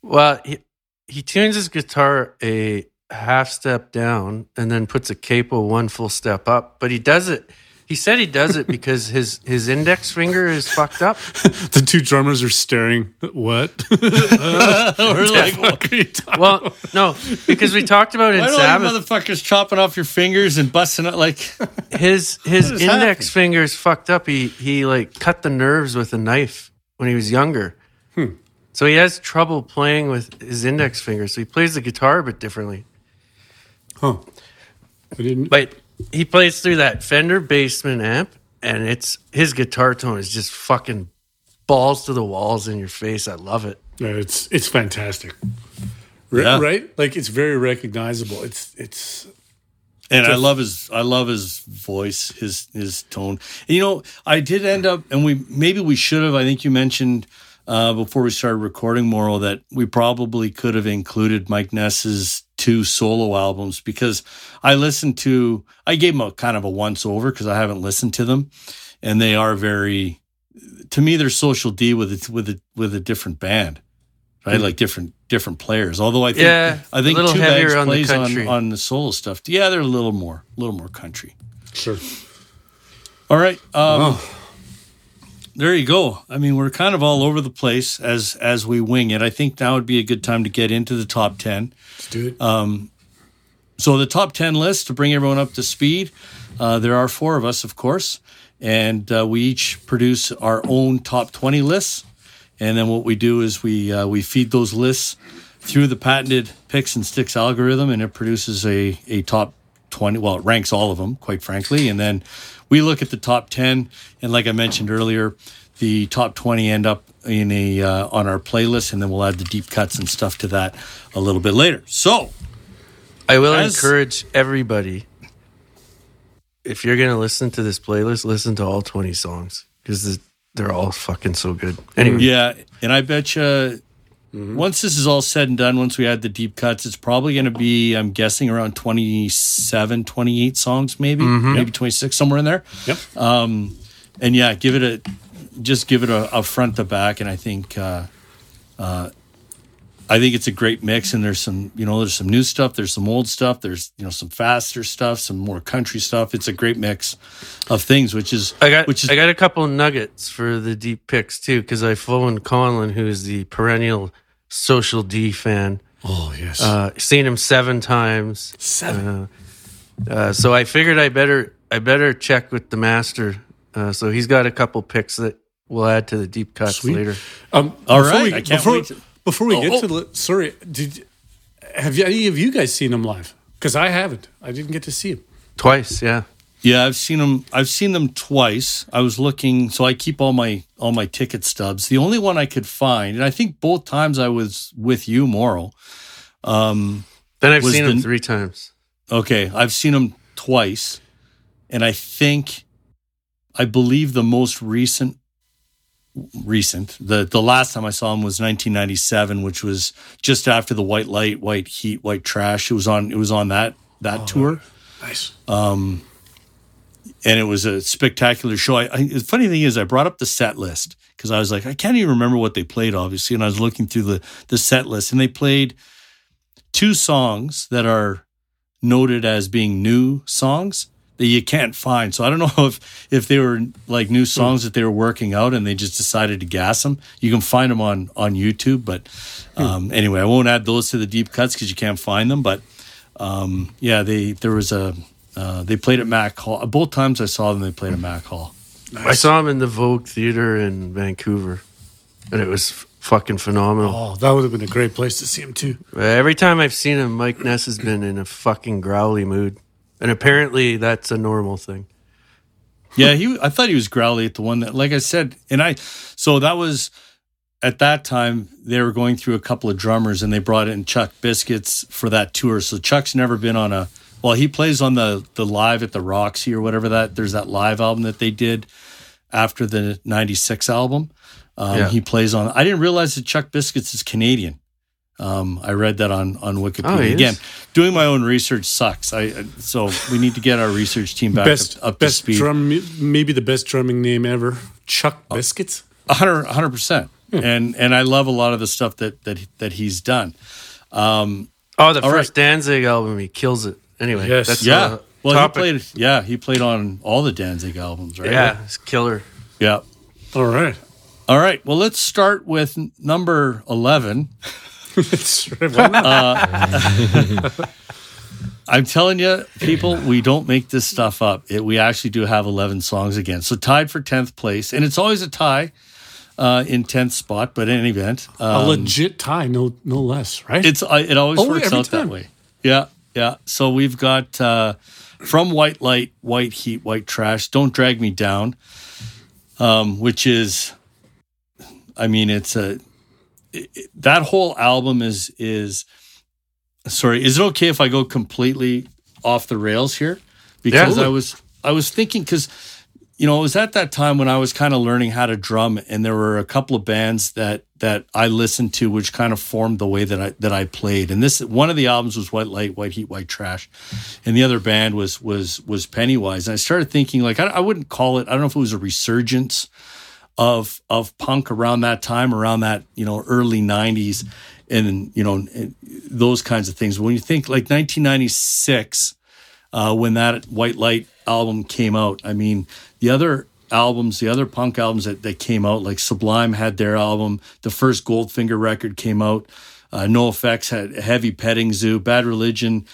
well he, he tunes his guitar a half step down and then puts a capo one full step up but he does it he said he does it because his his index finger is fucked up *laughs* The two drummers are staring. What? *laughs* We're like, Fuck are you talking- well no because we talked about it. why don't you sabbath motherfuckers chopping off your fingers and busting it like? *laughs* his his index happening? finger's fucked up he he like cut the nerves with a knife when he was younger Hmm. so he has trouble playing with his index finger so he plays the guitar a bit differently Huh. I didn't. But he plays through that Fender Bassman amp, and it's his guitar tone is just fucking balls to the walls in your face. I love it. Yeah, it's it's fantastic. Right, Yeah. right? Like it's very recognizable. It's it's And I love his I love his voice, his his tone. And, you know, I did end up and we maybe we should have, I think you mentioned uh, before we started recording Moro that we probably could have included Mike Ness's two solo albums because I listened to I gave them a kind of a once over because I haven't listened to them, and they are very to me they're Social D with a, with a with a different band, right? Like different different players. Although I think Yeah, I think a little Two heavier Bags on the plays on, on the solo stuff. Yeah, they're a little more a little more country. Sure. All right. Um, Oh, there you go. I mean, we're kind of all over the place as as we wing it. I think now would be a good time to get into the top ten. let's do it. So the top ten list to bring everyone up to speed. Uh, there are four of us, of course, and uh, we each produce our own top twenty lists. And then what we do is we uh, we feed those lists through the patented picks and sticks algorithm, and it produces a a top twenty. Well, it ranks all of them, quite frankly, and then we look at the top ten. And like I mentioned earlier, the top twenty end up in a uh, on our playlist, and then we'll add the deep cuts and stuff to that a little bit later. So I will As- encourage everybody if you're gonna listen to this playlist, listen to all 20 songs because they're all fucking so good. Anyway, Yeah, and I bet you once this is all said and done, once we add the deep cuts, it's probably going to be, I'm guessing, around 27, 28 songs, maybe, maybe 26, somewhere in there. Yep. Um, And yeah, give it a, just give it a, a front to back, and I think, uh, uh, I think it's a great mix. And there's some, you know, there's some new stuff, there's some old stuff, there's you know some faster stuff, some more country stuff. It's a great mix of things, which is, I got which is, I got a couple of nuggets for the deep picks too because I phoned Conlon, who's the perennial Social D fan. oh yes. Uh, seen him seven times. Seven. Uh, so I figured I better I better check with the master. Uh, so he's got a couple picks that we'll add to the deep cuts Sweet. later. Um, All before right, we- I can't before, wait to- before we Oh, get oh. to the sorry, did have you, any of you guys seen him live? Because I haven't. I didn't get to see him. Twice, yeah. Yeah, I've seen them. I've seen them twice. I was looking, so I keep all my all my ticket stubs. The only one I could find, and I think both times I was with you, Moro. Um, Then I've Was seen him the- three times. okay, I've seen them twice, and I think, I believe the most recent, recent the the last time I saw him was 1997, which was just after the White Light, White Heat, White Trash. It was on. It was on that that tour. Nice. Um, and it was a spectacular show. I, I, the funny thing is, I brought up the set list because I was like, I can't even remember what they played, obviously. And I was looking through the the set list, and they played two songs that are noted as being new songs that you can't find. So I don't *laughs* know if if they were like new songs that they were working out and they just decided to gas them. You can find them on on YouTube, but um, anyway, I won't add those to the deep cuts because you can't find them. But um, yeah, they there was a uh, they played at Mac Hall. Both times I saw them, they played at Mac Hall. I saw him in the Vogue Theater in Vancouver, and it was f- fucking phenomenal. Oh, that would have been a great place to see him too. Every time I've seen him, Mike Ness has been in a fucking growly mood, and apparently that's a normal thing. Yeah, he. I thought he was growly at the one that, like I said, and I. So that was at that time they were going through a couple of drummers, and they brought in Chuck Biscuits for that tour. So Chuck's never been on a. Well, he plays on the the live at the Roxy or whatever that. There's that live album that they did after the '96 album. Um, Yeah. He plays on. I didn't realize that Chuck Biscuits is Canadian. Um, I read that on on Wikipedia. Oh. Again, doing my own research sucks. I I- so we need to get our research team back Best up, up to speed. drum, maybe the best drumming name ever. Chuck. Biscuits. Hundred, a hundred percent. And and I love a lot of the stuff that that that he's done. Um, Oh, the All first Danzig album, he kills it. Anyway, Yes. that's yeah. a Well, he played. Yeah, he played on all the Danzig albums, right? Yeah, it's killer. Yeah. All right. All right. Well, let's start with number eleven. That's right. Why not? *laughs* I'm telling you, people, we don't make this stuff up. It, we actually do have 11 songs again. So tied for 10th place. And it's always a tie uh, in 10th spot, but in any event, a um, legit tie, no no less, right? it's uh, it always Oh, works out time. that way. Yeah. Yeah. So we've got uh, from White Light, White Heat, White Trash, Don't Drag Me Down, um, which is, I mean, it's a, it- it- that whole album is, is, sorry, is it okay if I go completely off the rails here? Because Yeah. I was, I was thinking, because you know, it was at that time when I was kind of learning how to drum, and there were a couple of bands that that I listened to, which kind of formed the way that I that I played. And this one of the albums was White Light, White Heat, White Trash, and the other band was was was Pennywise. And I started thinking like I, I wouldn't call it. I don't know if it was a resurgence of of punk around that time, around that you know early '90s, and you know those kinds of things. When you think like 1996, uh, when that White Light album came out, I mean the other albums, the other punk albums that, that came out, like Sublime had their album, the first Goldfinger record came out, uh, NOFX had Heavy Petting Zoo, Bad Religion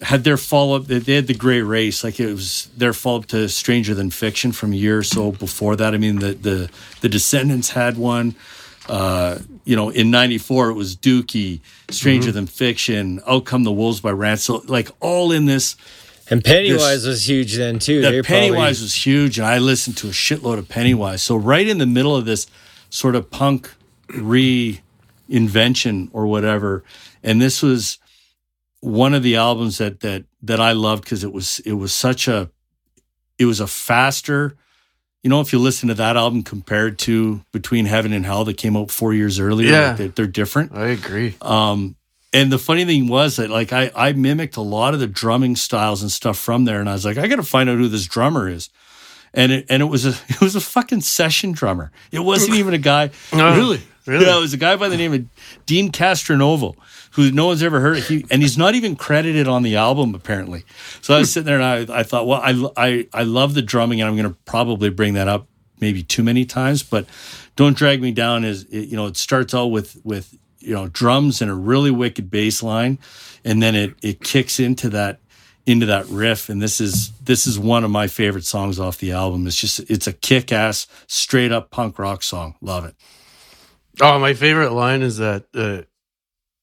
had their follow up. They had the Gray Race, like it was their follow up to Stranger Than Fiction from a year or so before that. I mean, the the the Descendents had one. Uh, you know, in '94 it was Dookie, Stranger mm-hmm. Than Fiction, Out Come the Wolves by Rancid. like all in this and Pennywise this, was huge then too. That Pennywise probably... was huge, and I listened to a shitload of Pennywise. So right in the middle of this sort of punk reinvention or whatever, and this was one of the albums that that that I loved because it was it was such a it was a faster. You know, if you listen to that album compared to Between Heaven and Hell that came out four years earlier, yeah, like they, they're different. I agree. Um, and the funny thing was that like I, I mimicked a lot of the drumming styles and stuff from there, and I was like, I got to find out who this drummer is. And it, and it was a *laughs* it was a fucking session drummer. It wasn't *laughs* even a guy. Really, *laughs* really. Yeah, it was a guy by the name of Deen Castronovo, who no one's ever heard. Of. He and he's not even credited on the album apparently. So I was sitting there and I, I thought, well, I, I I love the drumming, and I'm going to probably bring that up maybe too many times, but don't drag me down. Is you know it starts out with with you know drums and a really wicked bass line and then it it kicks into that into that riff and this is this is one of my favorite songs off the album it's just it's a kick-ass straight up punk rock song love it oh my favorite line is that uh,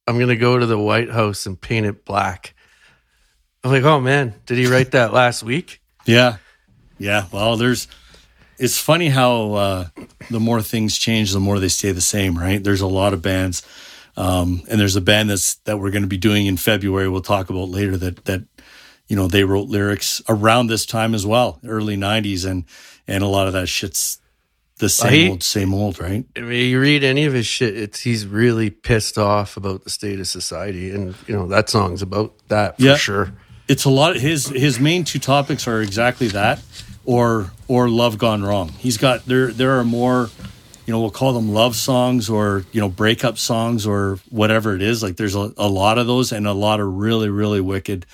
i'm gonna go to the white house and paint it black i'm like oh man did he write that last week yeah yeah well there's it's funny how uh, the more things change, the more they stay the same, right? There's a lot of bands, um, and there's a band that's that we're going to be doing in February. We'll talk about later that that you know they wrote lyrics around this time as well, early '90s, and and a lot of that shit's the same he, old, same old, right? I mean, you read any of his shit, it's he's really pissed off about the state of society, and you know that song's about that for yeah. sure. It's a lot. His his main two topics are exactly that or or love gone wrong. He's got there there are more, you know, we'll call them love songs or you know breakup songs or whatever it is. Like there's a, a lot of those and a lot of really really wicked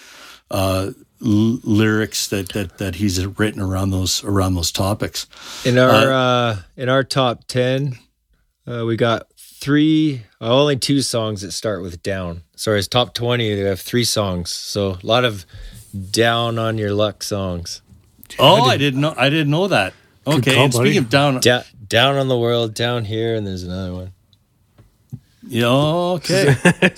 uh, l- lyrics that that that he's written around those around those topics. In our uh, uh, in our top ten, uh, we got three uh, only two songs that start with down. Sorry, it's top twenty. We have three songs, so a lot of down on your luck songs. Oh, I didn't know. I didn't know that. Okay. Call, and speaking of down, da- down on the world, down here, and there's another one. Yeah. Okay. *laughs*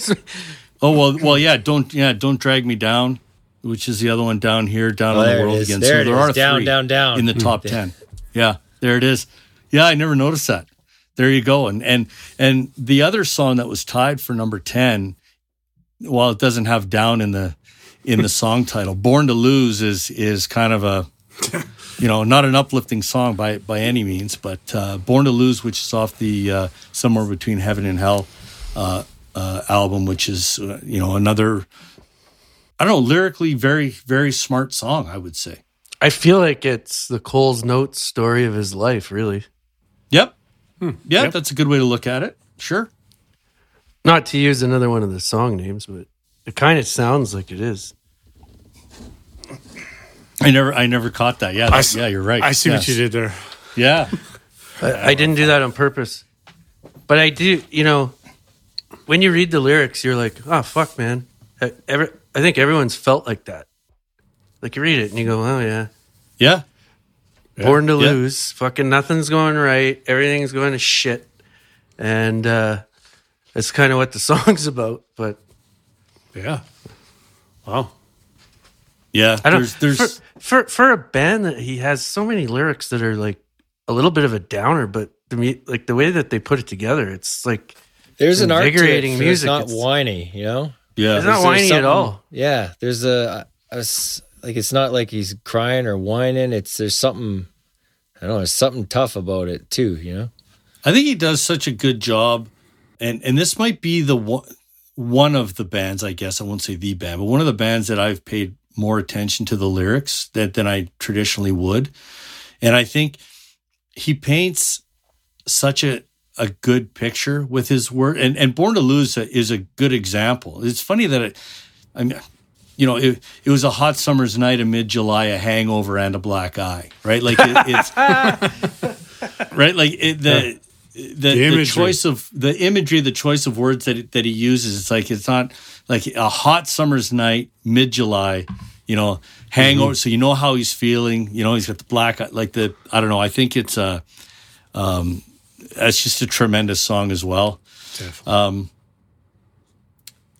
oh well. Well, yeah. Don't yeah. Don't drag me down. Which is the other one down here, down oh, on the world again. There so there are down, three down, down in the top *laughs* ten. Yeah, there it is. Yeah, I never noticed that. There you go. And and and the other song that was tied for number ten, while it doesn't have down in the in the song *laughs* title, "Born to Lose" is is kind of a you know, not an uplifting song by by any means, but uh, "Born to Lose," which is off the uh, "Somewhere Between Heaven and Hell" uh, uh album, which is uh, you know another, I don't know, lyrically very very smart song. I would say. I feel like it's the Coles Notes story of his life, really. Yep. Hmm. Yeah, yep. that's a good way to look at it. Sure. Not to use another one of the song names, but it kind of sounds like it is. I never, I never caught that. Yeah, that, yeah, you're right. I see yes. what you did there. Yeah, I, I didn't do that on purpose, but I do. You know, when you read the lyrics, you're like, "Oh fuck, man!" Every, I think everyone's felt like that. Like you read it and you go, "Oh yeah, yeah." Born to yeah. lose. Fucking nothing's going right. Everything's going to shit, and uh, that's kind of what the *laughs* song's about. But yeah, wow. Yeah, I don't. There's, there's for, for, for a band that he has so many lyrics that are like a little bit of a downer, but the like the way that they put it together, it's like there's an invigorating art to it, music. It's not it's, whiny, you know. Yeah, it's not whiny at all. Yeah, there's a, a like it's not like he's crying or whining. It's there's something I don't know. There's something tough about it too. You know. I think he does such a good job, and and this might be the one one of the bands. I guess I won't say the band, but one of the bands that I've paid more attention to the lyrics that than I traditionally would, and I think he paints such a a good picture with his work. and and Born to Lose is a good example. It's funny that it, I mean. You know, it, it was a hot summer's night, a mid July, a hangover, and a black eye, right? Like it, it's *laughs* right, like it, the the, the, imagery. choice of the imagery, the choice of words that that he uses. It's like it's not like a hot summer's night, mid July. You know, hangover. So you know how he's feeling. You know, he's got the black, eye- like the I don't know. I think it's a, um, it's just a tremendous song as well. Um,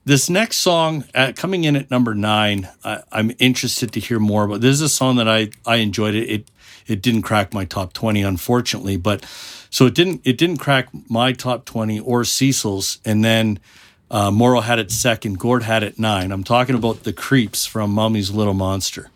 this next song, uh, coming in at number nine, I, I'm interested to hear more about. This is a song that I I enjoyed it. It it didn't crack my top twenty, unfortunately, but so it didn't it didn't crack my top twenty or Cecil's, and then uh, Moro had it second. Gord had it nine. I'm talking about the Creeps from Mummy's Little Monster.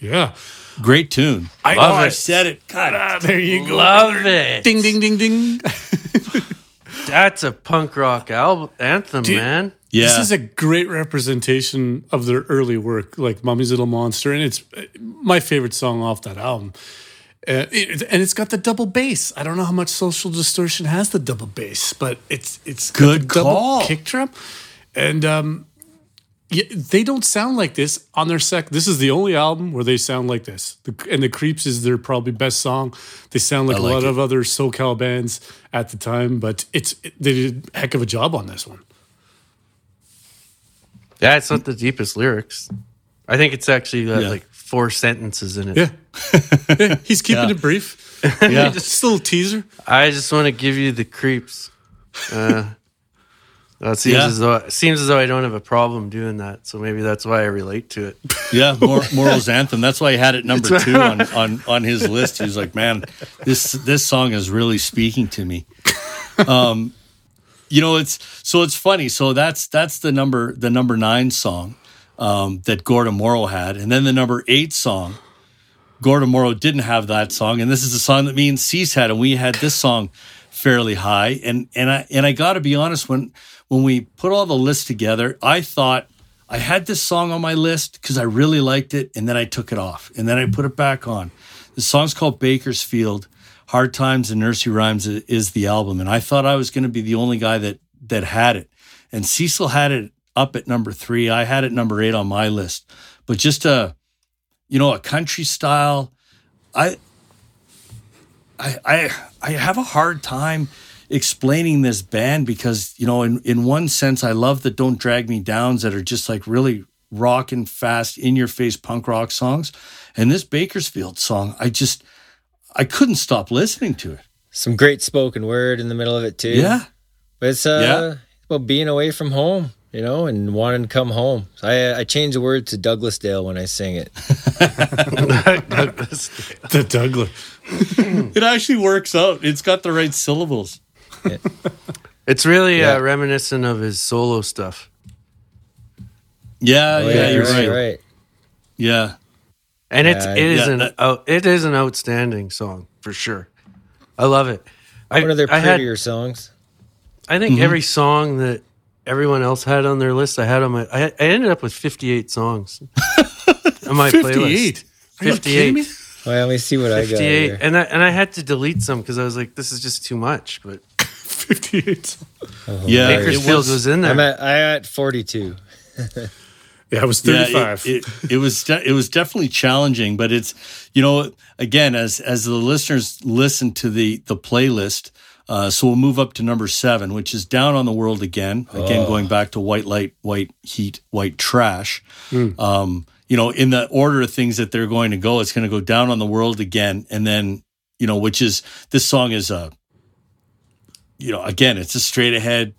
Yeah. Great tune. I, Love oh, I it. said it. God, ah, there you go. Love it. Ding, ding, ding, ding. *laughs* That's a punk rock album anthem, Dude. man. Yeah, This is a great representation of their early work, like Mummy's Little Monster, and it's uh, my favorite song off that album. Uh, it, and it's got the double bass. I don't know how much Social Distortion has the double bass, but it's it's got Good the double call. kick drum, and um, yeah, they don't sound like this on their sec. This is the only album where they sound like this. The, and the Creeps is their probably best song. They sound like, I a like lot it. of other SoCal bands at the time, but it's they did a heck of a job on this one. Yeah, it's not the deepest lyrics. I think it's actually got Yeah. like four sentences in it. Yeah. *laughs* Yeah, he's keeping Yeah. it brief. yeah. *laughs* Just a little teaser. I just want to give you the creeps. Uh, that seems Yeah. as though it seems as though I don't have a problem doing that. So maybe that's why I relate to it. *laughs* Yeah, Mor- Moro's anthem. That's why he had it number two on, on, on his list. He was like, "Man, this this song is really speaking to me." Um, you know, it's so it's funny. So that's that's the number the number nine song um, that Gordon Moro had, and then the number eight song. Gordon Moro didn't have that song, and this is the song that me and Cease had, and we had this song fairly high. And and I and I got to be honest when when we put all the lists together, I thought I had this song on my list because I really liked it, and then I took it off, and then I put it back on. The song's called Bakersfield. Hard Times and Nursery Rhymes is the album, and I thought I was going to be the only guy that that had it. And Cecil had it up at number three. I had it number eight on my list. But just a, you know, a country style. I, I, I, I have a hard time explaining this band because you know, in in one sense, I love the "Don't Drag Me Downs" that are just like really rocking fast, in your face punk rock songs, and this Bakersfield song, I just, I couldn't stop listening to it. Some great spoken word in the middle of it too. Yeah. But it's uh Yeah. about being away from home, you know, and wanting to come home. So I I change the word to Douglasdale when I sing it. *laughs* *laughs* The Douglas. *laughs* It actually works out. It's got the right syllables. *laughs* It's really Yeah. uh, reminiscent of his solo stuff. Yeah, Oh, yeah, you're right. right. Yeah. And it's Yeah, it is yeah, an that- out, it is an outstanding song for sure. I love it. I, One of their I had prettier songs. I think every song that everyone else had on their list, I had on my. I, I ended up with fifty-eight songs *laughs* on my 58. playlist. Are you kidding me? Fifty-eight. Well, let me see what I got Fifty-eight, here. and I and I had to delete some because I was like, this is just too much. But 58. Yeah. it Bakersfield was- was, in there. I'm at I at 42. Yeah, I was Yeah, 35. it, it, it was de- it was definitely challenging, but it's you know again as as the listeners listen to the the playlist, uh, so we'll move up to number seven, which is down on the world again. Again, going back to white light, white heat, white trash. Um, you know, in the order of things that they're going to go, it's going to go down on the world again, and then you know, which is this song is a you know again, it's a straight ahead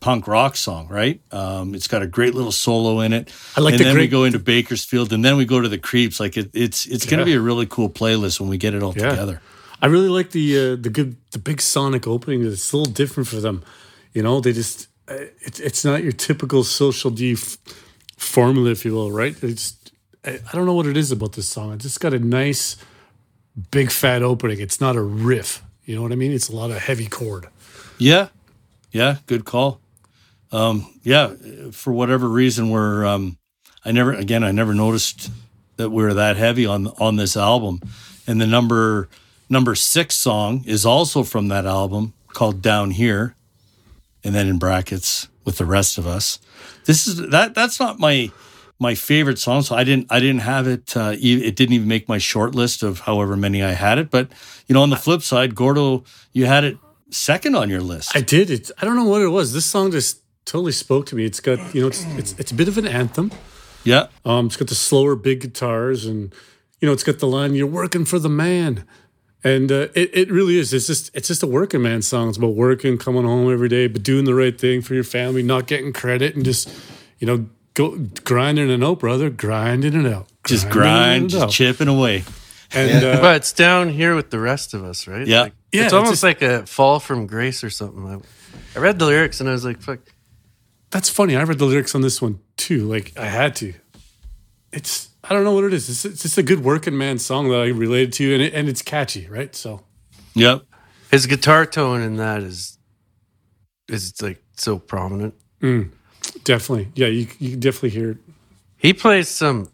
punk rock song, right? Um, it's got a great little solo in it. I like and the then we go into Bakersfield, and then we go to the Creeps. Like it, it's it's going to be a really cool playlist when we get it all Yeah. together. I really like the uh, the good the big sonic opening. It's a little different for them. You know, they just uh, it's it's not your typical social D f- formula, if you will, right? It's I, I don't know what it is about this song. It just got a nice big fat opening. It's not a riff. You know what I mean? It's a lot of heavy chord. Yeah, yeah, good call. Um, yeah, for whatever reason, we're um, I never again I never noticed that we are that heavy on on this album, and the number number six song is also from that album called Down Here, and then in brackets with the rest of us. This is that that's not my my favorite song, so I didn't I didn't have it. Uh, it didn't even make my short list of however many I had it. But you know, on the flip side, Gordo, you had it second on your list. I did it. I don't know what it was. This song just totally spoke to me. It's got you know, it's it's it's a bit of an anthem. yeah, Um, it's got the slower big guitars, and you know, it's got the line "You're working for the man," and uh, it it really is. It's just it's just a working man song. It's about working, coming home every day, but doing the right thing for your family, not getting credit, and just you know, go grinding it out, brother, grinding it out, just grind, it just chipping away. And uh, But it's down here with the rest of us, right? Yeah. Like, Yeah, it's it's almost just- like a fall from grace or something. I, I read the lyrics and I was like, fuck. that's funny. I read the lyrics on this one too. Like I had to. It's I don't know what it is. It's, it's just a good working man song that I related to, and it, and it's catchy, right? So Yep. His guitar tone in that is is like so prominent. Definitely, yeah, you you can definitely hear it. He plays some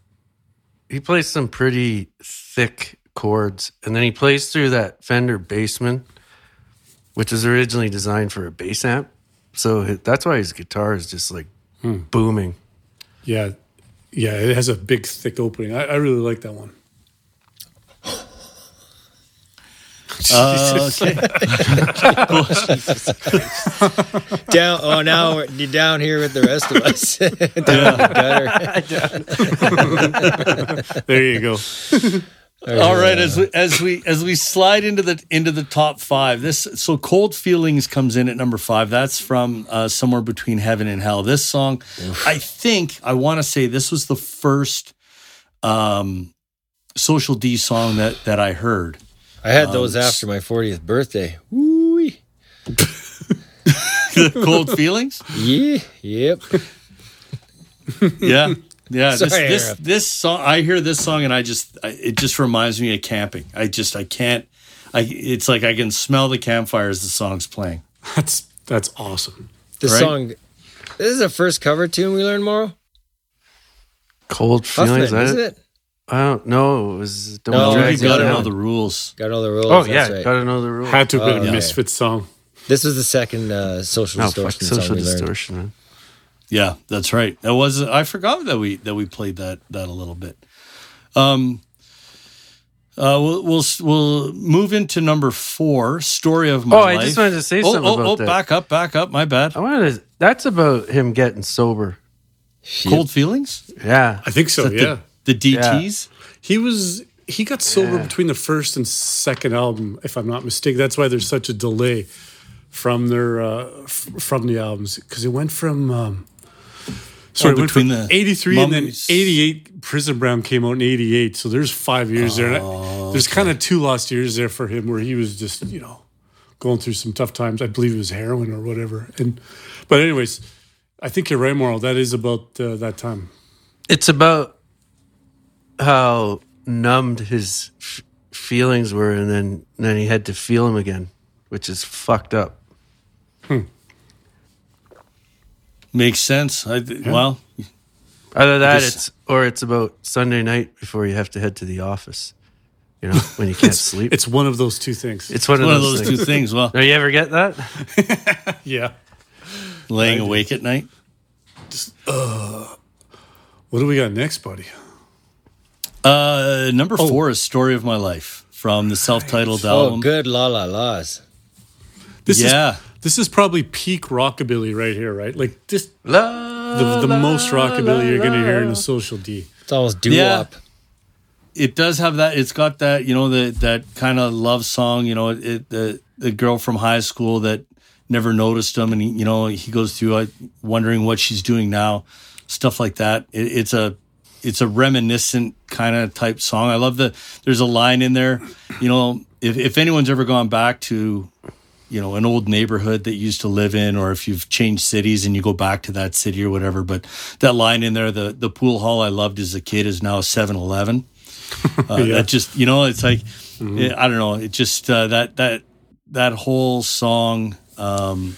he plays some pretty thick chords and then he plays through that Fender Bassman which was originally designed for a bass amp. So that's why his guitar is just like hmm. booming. Yeah, yeah, it has a big thick opening. I, I really like that one. Uh, okay. *laughs* *laughs* Down. Oh, now we're you're down here with the rest of us. *laughs* down the gutter. There you go. All right, as we, as we as we slide into the into the top five, this so cold feelings comes in at number five. That's from uh, somewhere between heaven and hell. This song, I think I want to say this was the first um, Social D song that that I heard. I had those after my 40th birthday. Woo. *laughs* cold feelings, Yeah. Yep. yeah. Yeah, *laughs* this, Sorry, this Aaron. this song. I hear this song and I just I, it just reminds me of camping. I just I can't. I it's like I can smell the campfire as the song's playing. That's that's awesome. The Right. song. This is the first cover tune we learned, Moro. Cold feelings. I, isn't it? I don't know. It was don't No, Oh, drag you got to down. know the rules. Got all the rules. Oh that's yeah, right. gotta know the rules. Had to have been Oh, a yeah. Misfit song. This was the second uh, social no, fuck distortion song social we learned. distortion. Man. Yeah, that's right. That was I forgot that we that we played that that a little bit. Um, uh, we'll we'll we'll move into number four. Story of my Oh, life. I just wanted to say oh, something oh, about oh, that. back up, back up. My bad. I wanted to. That's about him getting sober. Cold feelings. Yeah, I think so. The- Yeah, The DTS. he was he got sober Yeah. between the first and second album, if I'm not mistaken. That's why there's such a delay from their uh, f- from the albums because it went from. Um, Sorry, Oh, it went between from the 83 and then 88 Prison Bound came out in 88 so there's five years there And I- Oh, there's kind of two lost years there for him where he was just you know going through some tough times I believe it was heroin or whatever and but anyways I think you're right Moro that is about uh, that time it's about how numbed his f- feelings were, and then then he had to feel them again, which is fucked up. Hmm. Makes sense. I, Well, Either that, Just- it's or it's about Sunday night before you have to head to the office. You know, when you *laughs* can't sleep. it's one of those two things It's one of one of those, those things. two things. Well, do you ever get that? *laughs* yeah laying awake at night. Just, uh, what do we got next buddy Uh, number four is "Story of My Life" from the self-titled Oh, album. good la la la's. this Yeah. is this is probably peak rockabilly right here right like just La, the, the la, most rockabilly you're going to hear in a social D It's almost doo Yeah. it does have that. It's got that, you know, the, that kind of love song. You know, it, it the the girl from high school that never noticed him, and he, you know, he goes through uh, wondering what she's doing now, stuff like that. It, it's a it's a reminiscent kind of type song. I love the. There's a line in there. You know, if if anyone's ever gone back to. You know, an old neighborhood that you used to live in, or if you've changed cities and you go back to that city or whatever. But that line in there, the the pool hall I loved as a kid is now a 7 Eleven. *laughs* Uh, Yeah. That just you know, it's like Yeah, I don't know. It just uh, that that that whole song. Um,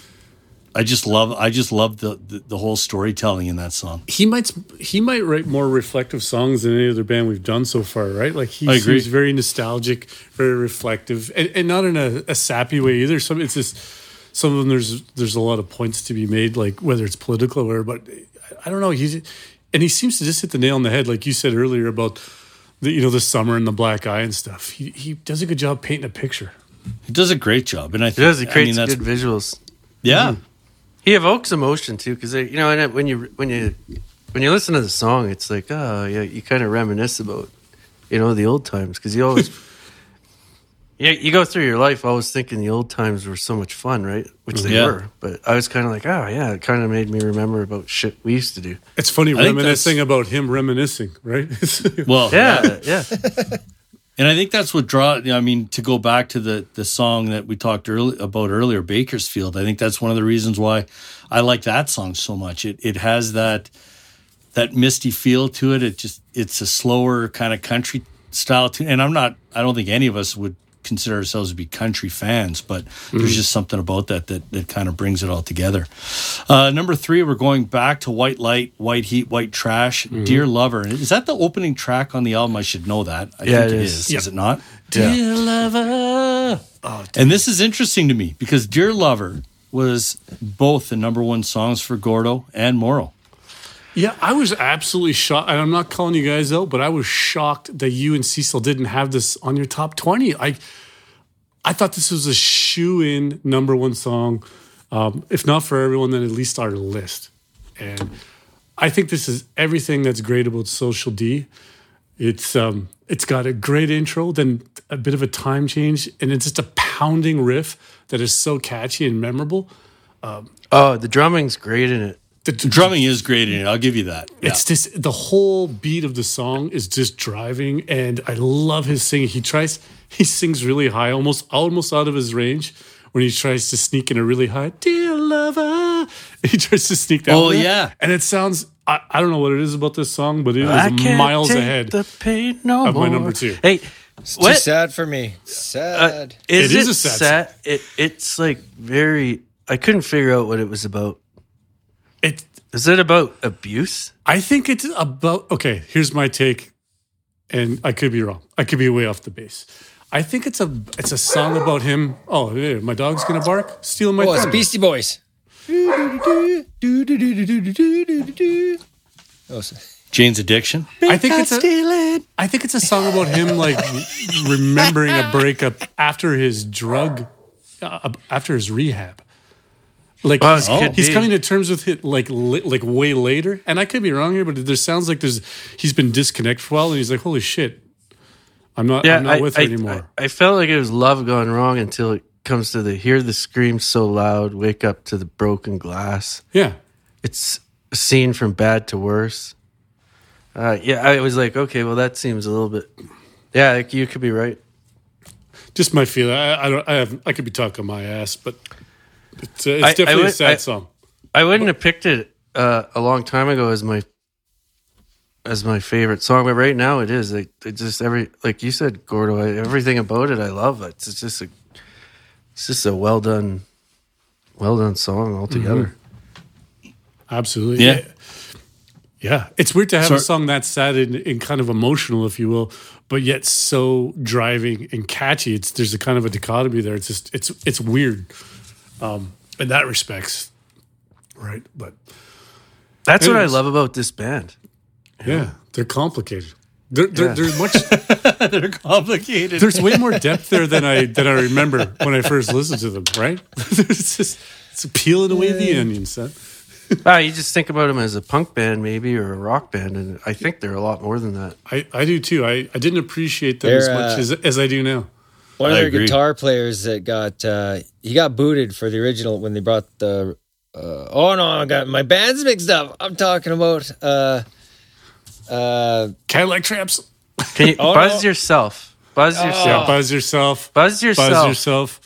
I just love. I just love the, the the whole storytelling in that song. he might he might write more reflective songs than any other band we've done so far, right? Like he I agree. seems very nostalgic, very reflective, and, and not in a, a sappy way either. Some it's just some of them. There's there's a lot of points to be made, like whether it's political or, but I don't know. He's and he seems to just hit the nail on the head, like you said earlier about the you know the summer and the black eye and stuff. He he does a good job painting a picture. He does a great job, and I He think does. He I creates mean, that's good visuals. yeah. Mm-hmm. He evokes emotion too, because you know, when you when you when you listen to the song, it's like, oh yeah, you kind of reminisce about you know the old times because you always. *laughs* Yeah, you go through your life always thinking the old times were so much fun, right? Which they Yeah. were. But I was kind of like, oh yeah, it kind of made me remember about shit we used to do. It's funny I think reminiscing about him reminiscing, right? *laughs* Well, Yeah, yeah. *laughs* And I think that's what draw. I mean, to go back to the the song that we talked early, about earlier, Bakersfield. I think that's one of the reasons why I like that song so much. It it has that that misty feel to it. It just it's a slower kind of country style tune. And I'm not. I don't think any of us would consider ourselves to be country fans, but there's just something about that that that kind of brings it all together. Uh, number three, we're going back to White Light, White Heat, White Trash, Dear Lover. Is that the opening track on the album? I should know that. I Yeah, think it is. is. Is it not? Dear lover. and this is interesting to me because Dear Lover was both the number one songs for Gordo and Moro. Yeah, I was absolutely shocked. And I'm not calling you guys out, but I was shocked that you and Cecil didn't have this on your top 20. I I thought this was a shoe in number one song. Um, if not for everyone, then at least our list. And I think this is everything that's great about Social D. It's um, it's got a great intro, then a bit of a time change, and it's just a pounding riff that is so catchy and memorable. Oh, the drumming's great in it. The, The drumming is great in it. I'll give you that. Yeah. It's just the whole beat of the song is just driving, and I love his singing. He tries, he sings really high, almost almost out of his range. When he tries to sneak in a really high, dear lover, *laughs* he tries to sneak that. Oh, one. yeah. and it sounds. I, I don't know what it is about this song, but it I is can't miles take ahead. The pain no of my number two. Hey, It's what too sad for me. uh, Sad. is It it, is a sad sad? It it's like very. I couldn't figure out what it was about. It, Is it about abuse? I think it's about. Okay, here's my take, and I could be wrong. I could be way off the base. I think it's a it's a song about him. Oh, yeah, my dog's gonna bark, stealing my oh, it's. Beastie Boys. Oh, Jane's Addiction. I think it's a, I think it's a song about him like remembering a breakup after his drug, uh, after his rehab. Like Oh, he's, could he's coming to terms with it like li- like way later, and I could be wrong here, but there sounds like there's he's been disconnected for a while, and he's like, "Holy shit, I'm not I'm not I, with I, her anymore." I, I felt like it was love gone wrong until it comes to the hear the scream so loud, wake up to the broken glass. yeah, It's a scene from bad to worse. Uh, yeah, I was like, okay, well, that seems a little bit. Yeah, like, you could be right. just my feeling. I, I don't. I have. I could be talking my ass, but it's, uh, it's I- I definitely a sad I- song. I wouldn't have picked it uh, a long time ago as my as my favorite song, but right now it is. Like it just every like you said, Gordo. I, everything about it, I love. it. it's just a it's just a well done, well done song altogether. Absolutely. Yeah. Yeah. It's weird to have So- a song that sad and, and kind of emotional, if you will, but yet so driving and catchy. It's there's a kind of a dichotomy there. It's just it's it's weird. Um in that respects. Right. But That's what I love about this band. yeah, they're complicated. They're, they're, Yeah. There's much *laughs* They're complicated. there's way more depth there than I than I remember when I first listened to them, right? *laughs* it's just it's peeling away the onions, son. Ah, you just think about them as a punk band, maybe, or a rock band, and I think they're a lot more than that. I, I do too. I, I didn't appreciate them They're, as much uh, as, as I do now. One of I their agree. guitar players that got uh, he got booted for the original when they brought the. Uh, oh no, I got my bands mixed up. I'm talking about. Uh, uh, Cadillac Tramps. Can you *laughs* Oh, buzz no. yourself? Buzz yourself. Yeah, buzz yourself. Buzz yourself. Buzz yourself.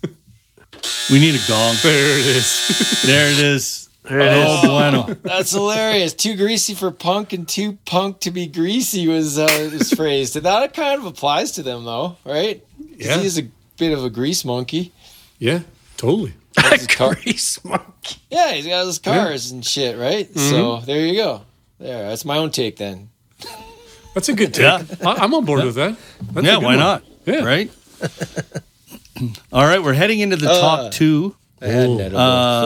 *laughs* we need a gong. There it is. There it is. There it is. Oh, bueno. *laughs* That's hilarious. Too greasy for punk and too punk to be greasy was uh, his *laughs* phrase. That kind of applies to them, though, right? Yeah. He is a bit of a grease monkey. Yeah, totally. His *laughs* car- Grease monkey. yeah, he's got his cars and shit, right? So there you go. There, that's my own take then. That's a good take. Yeah. I, I'm on board with that. That's yeah, why one. not? Yeah. Right? All right, we're heading into the Uh, top two. I had an edible. Uh,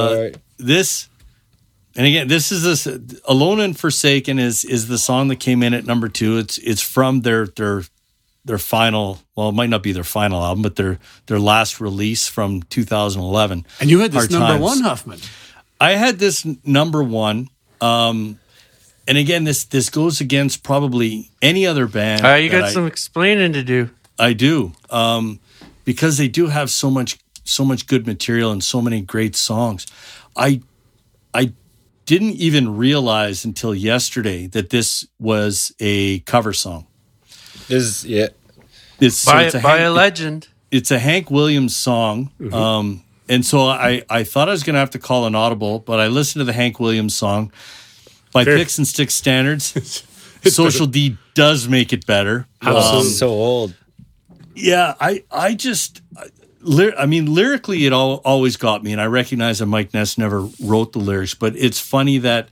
All right. this and again this is this alone and forsaken is is the song that came in at number two it's it's from their their their final well it might not be their final album but their their last release from 2011 And you had this Hard number times. one, Huffman. i had this number one um and again this this goes against probably any other band Uh, you got I- some explaining to do. I do, um, because they do have so much so much good material and so many great songs. I I didn't even realize until yesterday that this was a cover song. Is yeah. It's so By, it's a by a Hank, legend. it's a Hank Williams song. Um, and so I, I thought I was going to have to call an audible, but I listened to the Hank Williams song by Fair. Picks and Sticks standards. *laughs* Social D does make it better. Oh, Um, so old. yeah, I I just I- ly- I mean lyrically it all, always got me and I recognize that Mike Ness never wrote the lyrics, but it's funny that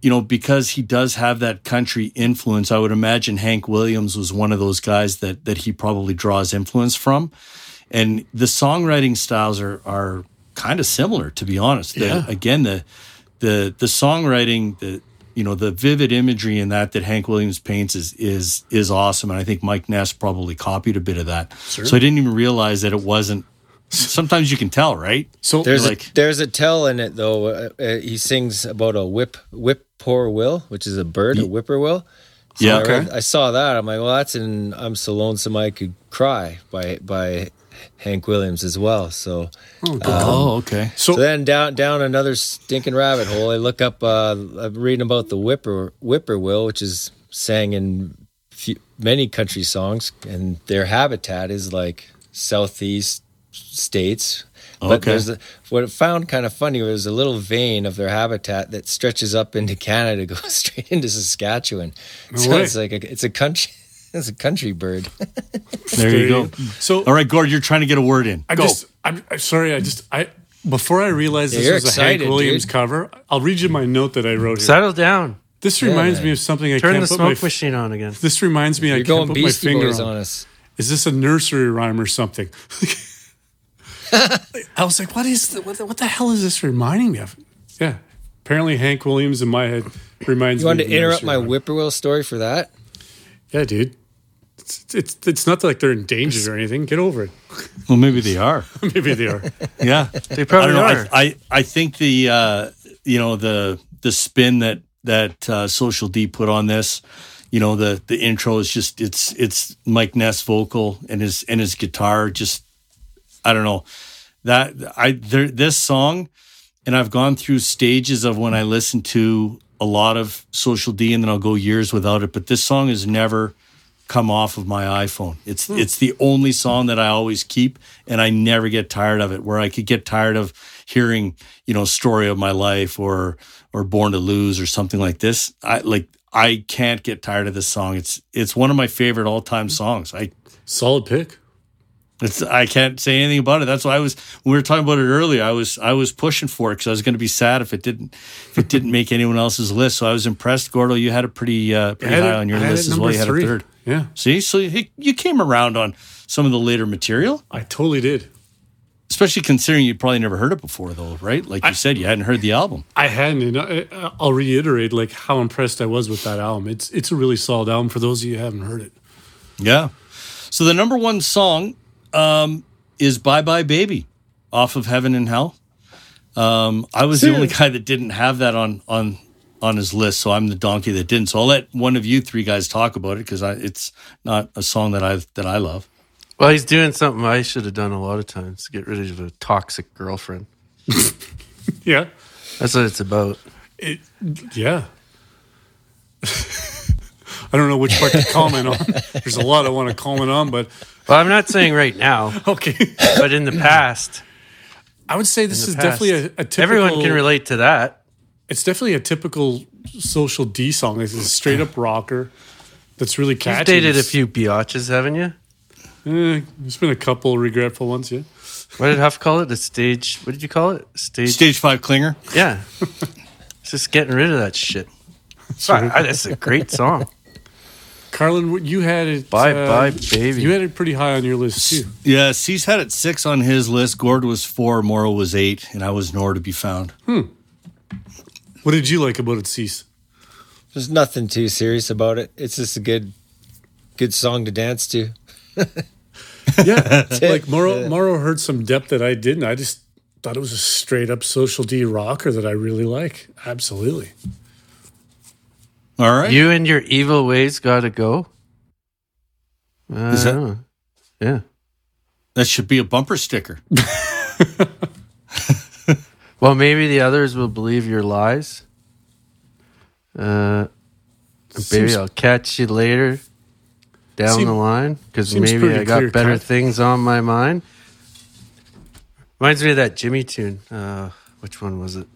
you know because he does have that country influence, I would imagine Hank Williams was one of those guys that that he probably draws influence from. And the songwriting styles are are kind of similar to be honest. The- Yeah. again the the the songwriting the you know the vivid imagery in that that Hank Williams paints is is is awesome, and I think Mike Ness probably copied a bit of that. So I didn't even realize that it wasn't. Sometimes you can tell, right? So There's like- a there's a tell in it though. Uh, uh, he sings about a whip whip poor will, which is a bird, a whippoorwill. So Yeah. I, read- I saw that. I'm like, well, that's in "I'm So Lonesome I Could Cry" by by Hank Williams as well. So, oh, okay. so, so then down down another stinking rabbit hole. I look up. Uh, I'm reading about the whipper whippoorwill, which is sang in few, many country songs, and their habitat is like southeast states. But Okay. there's a, what I found kind of funny was a little vein of their habitat that stretches up into Canada, *laughs* goes straight into Saskatchewan. so way. it's like a, it's a country. It's a country bird. *laughs* There you go. So All right, Gord, you're trying to get a word in. I Go. just, I'm, I'm sorry. I just, I before I realized this you're was a Hank Williams dude. cover, I'll read you my note that I wrote here. Settle down. This reminds man. me of something I Turn can't the put my. smoke f- machine on again. This reminds me I You're can't put my finger on. on us. Is this a nursery rhyme or something? *laughs* I was like, what is the, what, the, what the hell is this reminding me of? Yeah, apparently Hank Williams in my head reminds You me. You wanted to interrupt my rhyme. whippoorwill story for that? Yeah, dude. It's, it's it's not like they're endangered or anything. Get over it. Well, maybe they are. *laughs* Maybe they are. Yeah, They I probably don't know. are. I, I I think the uh, you know the the spin that that uh, Social D put on this, you know the the intro is just it's it's Mike Ness vocal and his and his guitar just I don't know that I there this song, and I've gone through stages of when I listen to a lot of Social D and then I'll go years without it, but this song is never come off of my iPhone. It's hmm. it's the only song that I always keep and I never get tired of it. Where I could get tired of hearing, you know, story of my life or or born to lose or something like this. I like I can't get tired of this song. It's it's one of my favorite all-time songs. I Solid pick. It's I can't say anything about it. That's why I was when we were talking about it earlier. I was I was pushing for it because I was going to be sad if it didn't if it didn't make anyone else's list. So I was impressed. Gordo, you had it pretty uh, pretty high it- on your list as well. You had three. a third. Yeah, See, so you, you came around on some of the later material, I totally did. especially considering you probably never heard it before, though, right? Like you said, you hadn't heard the album. I hadn't. And I, I'll reiterate like how impressed I was with that album. It's it's a really solid album for those of you who haven't heard it. Yeah. So the number one song um, is "Bye Bye Baby" off of Heaven and Hell. Um, I was the only guy that didn't have that on on on his list, so I'm the donkey that didn't. So I'll let one of you three guys talk about it because it's not a song that I that I love. well, he's doing something I should have done a lot of times to get rid of a toxic girlfriend. *laughs* Yeah, That's what it's about. it. Yeah. *laughs* I don't know which part to comment on. There's a lot I want to comment on, but Well, I'm not saying right now, *laughs* okay. but in the past, I would say this is past. definitely a, a typical. Everyone can relate to that. It's definitely a typical social D song. It's a straight up rocker. That's really catchy. You've dated a few biatches, haven't you? Eh, there's been a couple regretful ones, yeah. What did Huff call it? The stage. What did you call it? Stage. Stage five clinger. Yeah. it's just getting rid of that shit. *laughs* Sorry, I- That's a great song. Carlin, you had it. Bye uh, bye, baby. You had it pretty high on your list too. Yeah, C's had it six on his list. Gord was four, Moro was eight, and I was nowhere to be found. Hmm. What did you like about it, Cease? There's nothing too serious about it. It's just a good, good song to dance to. *laughs* Yeah, *laughs* like Moro, Yeah. Moro heard some depth that I didn't. I just thought it was a straight up social D rocker that I really like. Absolutely. All right. You and your evil ways got to go. I Is that- Yeah. that should be a bumper sticker. *laughs* Well, maybe the others will believe your lies. Uh, maybe I'll catch you later down Seem- the line because maybe I got better clear-cut. things on my mind. Reminds me of that Jimi tune. Uh, which one was it?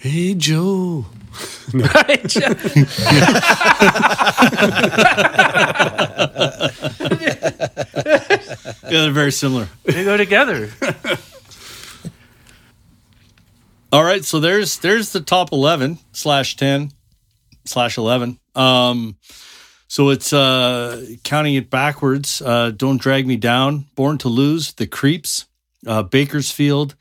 Hey Joe. Yeah, *laughs* *laughs* they're very similar. they go together. *laughs* All right, so there's there's the top eleven slash ten slash eleven. Um, so it's uh counting it backwards. Uh, Don't drag me down. Born to lose. The creeps. Uh, Bakersfield.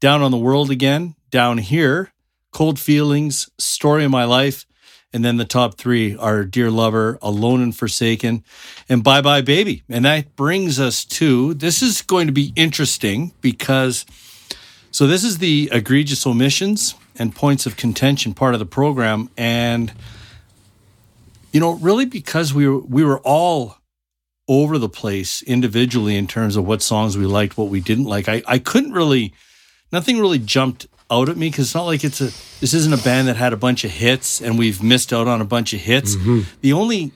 Down on the world again. Down here. Cold feelings. Story of my life. And then the top three are Dear Lover, Alone and Forsaken, and Bye Bye Baby. And that brings us to this is going to be interesting because so this is the egregious omissions and points of contention part of the program, and you know, really because we were we were all over the place individually in terms of what songs we liked, what we didn't like. I I couldn't really, nothing really jumped out at me because it's not like it's a this isn't a band that had a bunch of hits and we've missed out on a bunch of hits. The only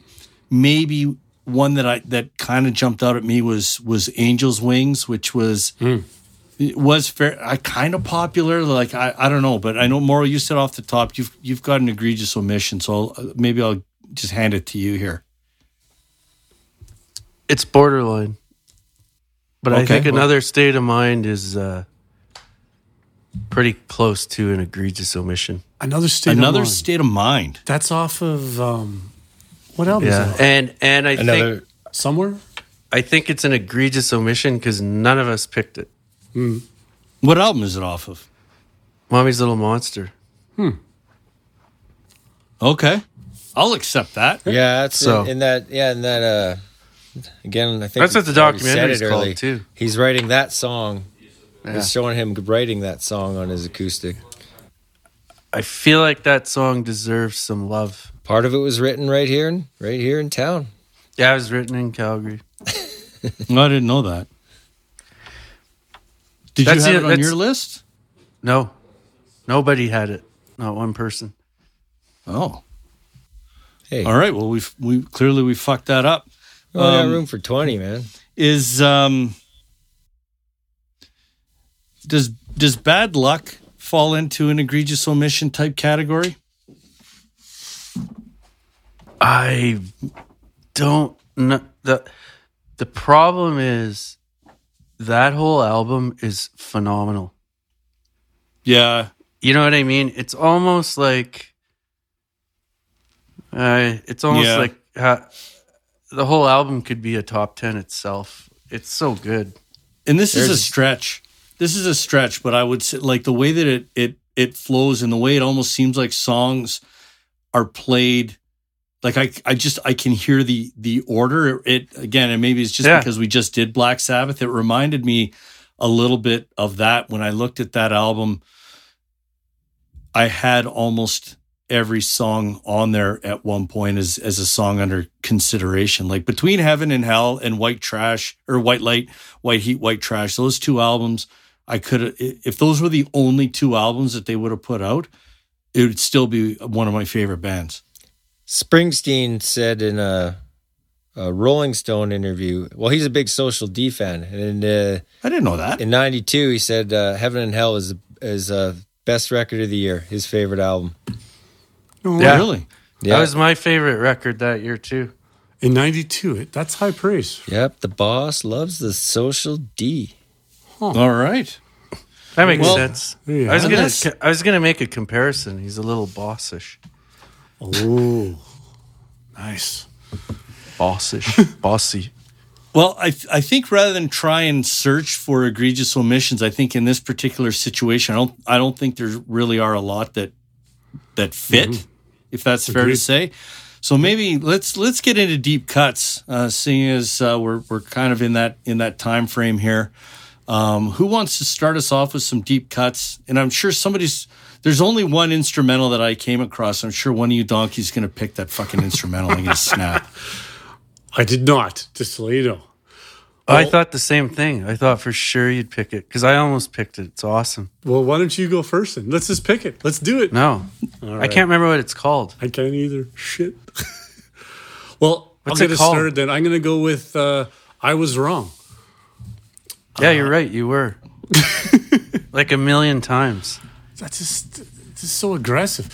maybe one that I that kind of jumped out at me was was Angel's Wings, which was it was fair I kind of popular like I, I don't know but I know Moro you said off the top you've you've got an egregious omission so I'll, uh, maybe I'll just hand it to you here It's borderline. But I think well- another state of mind is uh, pretty close to an egregious omission. Another state. another of mind. state of mind That's off of um, what album is Yeah, that? and and I Another. think Somewhere. I think it's an egregious omission because none of us picked it. what album is it off of Mommy's Little Monster. Hmm. Okay I'll accept that Yeah, that's So- in, in that. Yeah, in that. Uh, again, I think That's what the we already said documentary's it called, early. too. He's writing that song. Yeah. It's showing him writing that song on his acoustic. I feel like that song deserves some love. Part of it was written right here, in, right here in town. Yeah, it was written in Calgary. No, *laughs* I didn't know that did That's you have it, it on your list No, nobody had it. Not one person. oh Hey, all right well we've we clearly we fucked that up we only got Um, room for twenty, man. is um does does bad luck fall into an egregious omission type category I don't know. The, the problem is that whole album is phenomenal. yeah You know what I mean? It's almost like, uh, it's almost Yeah. like ha the whole album could be a top 10 itself. It's so good. and this is a stretch this is a stretch but i would say like the way that it it it flows and the way it almost seems like songs are played like i i just i can hear the the order. It again and maybe it's just Yeah. because we just did black sabbath. It reminded me a little bit of that. When i looked at that album i had almost every song on there at one point as as a song under consideration. Like between heaven and hell and white trash or white light white heat white trash those two albums i could if those were the only two albums that they would have put out it would still be one of my favorite bands Springsteen said in a a Rolling Stone interview. Well, he's a big Social D fan, and uh, I didn't know that. in '92 he said uh, "Heaven and Hell" is is uh, best record of the year, his favorite album. Yeah. Really? Yeah, That was my favorite record that year too. In '92, that's high praise. yep. The boss loves the Social D. All right. That makes Well, sense. Yeah. I was And gonna that's- I was gonna make a comparison. He's a little bossish. Oh, nice. Bossish. *laughs* Bossy. Well, I I think rather than try and search for egregious omissions, I think in this particular situation, I don't I don't think there really are a lot that that fit, if that's fair to say. So maybe let's let's get into deep cuts, uh, seeing as uh, we're we're kind of in that in that time frame here. Um, who wants to start us off with some deep cuts? And I'm sure somebody's. There's only one instrumental that I came across. I'm sure one of you donkeys is going to pick that fucking instrumental and going to snap. *laughs* I did not. Just to let you know. I thought the same thing. I thought for sure you'd pick it because I almost picked it. It's awesome. Well, why don't you go first then? Let's just pick it. Let's do it. No, I can't remember what it's called. I can't either. Shit. *laughs* well, What's I'll it get it called? started then. I'm going to go with uh, I Was Wrong. Yeah, you're right. You were *laughs* like a million times. That's just, just so aggressive.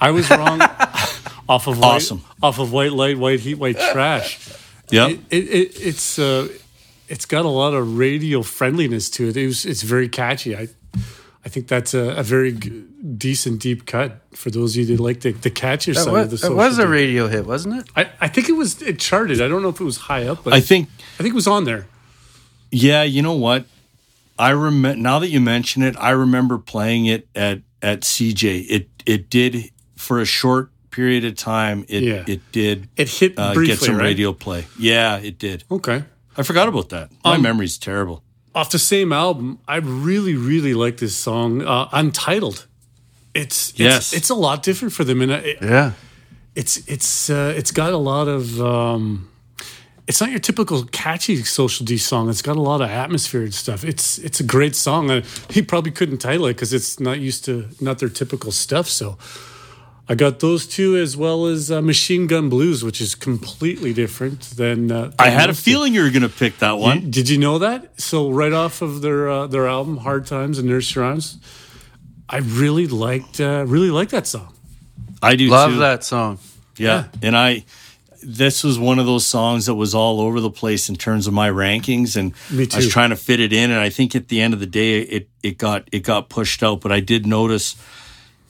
I was wrong *laughs* off of white, Awesome. off of white light, white heat, white trash. Yeah, It, it, it, it's uh, it's got a lot of radio friendliness to it. It was, it's very catchy. I I think that's a, a very g- decent deep cut for those of you that like the, the catchier It side of was, the it was a radio hit, wasn't it? I, I think it was it charted. I don't know if it was high up, but I I, think think it was on there. Yeah, you know what? I remember now that you mention it, I remember playing it at at CJ. It it did for a short period of time. It Yeah. it did It hit uh, briefly, get some right? radio play. Yeah, it did. Okay. I forgot about that. My Um, memory's terrible. off the same album, I really, really like this song, uh, Untitled. It's, it's Yes. it's a lot different for them, and it, Yeah. it's it's uh, it's got a lot of. Um, it's not your typical catchy social D song. It's got a lot of atmosphere and stuff. It's it's a great song. Uh, he probably couldn't title it because it's not used to not their typical stuff. So I got those two as well as uh, Machine Gun Blues, which is completely different than. Uh, I had a most of- feeling you were going to pick that one. you- did you know that? So right off of their uh, their album Hard Times and Nursery Rhymes, I really liked uh, really liked that song. I do Love too. that song. Yeah. And I this was one of those songs that was all over the place in terms of my rankings and I was trying to fit it in and I think at the end of the day it it got it got pushed out but I did notice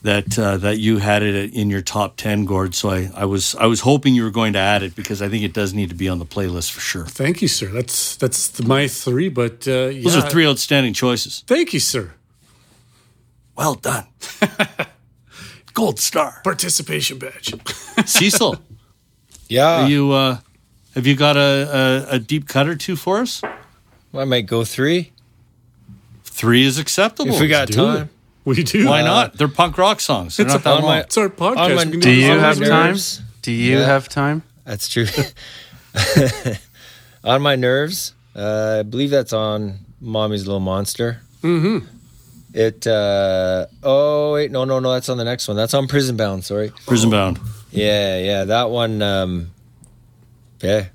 that uh, that you had it in your top 10 Gord so I, I was I was hoping you were going to add it because I think it does need to be on the playlist for sure. Thank you, sir. That's that's my three. But uh, Those are three outstanding choices. Thank you, sir. Well done. *laughs* Gold star. Participation badge. Cecil, *laughs* Yeah, are you uh have you got a, a, a deep cut or two for us? Well, I might go three Three is acceptable. if we got do time. We do. Why not? They're punk rock songs. They're It's not a- that on long. my- It's our podcast. My- We Do you have time? Do you Yeah. have time? That's true. *laughs* on my nerves. Uh, I believe that's on Mommy's Little Monster. Mm-hmm. It. Uh, oh wait, no, no, no. That's on the next one. That's on Prison Bound. Sorry. Prison Bound. Yeah, yeah. That one. Um, yeah.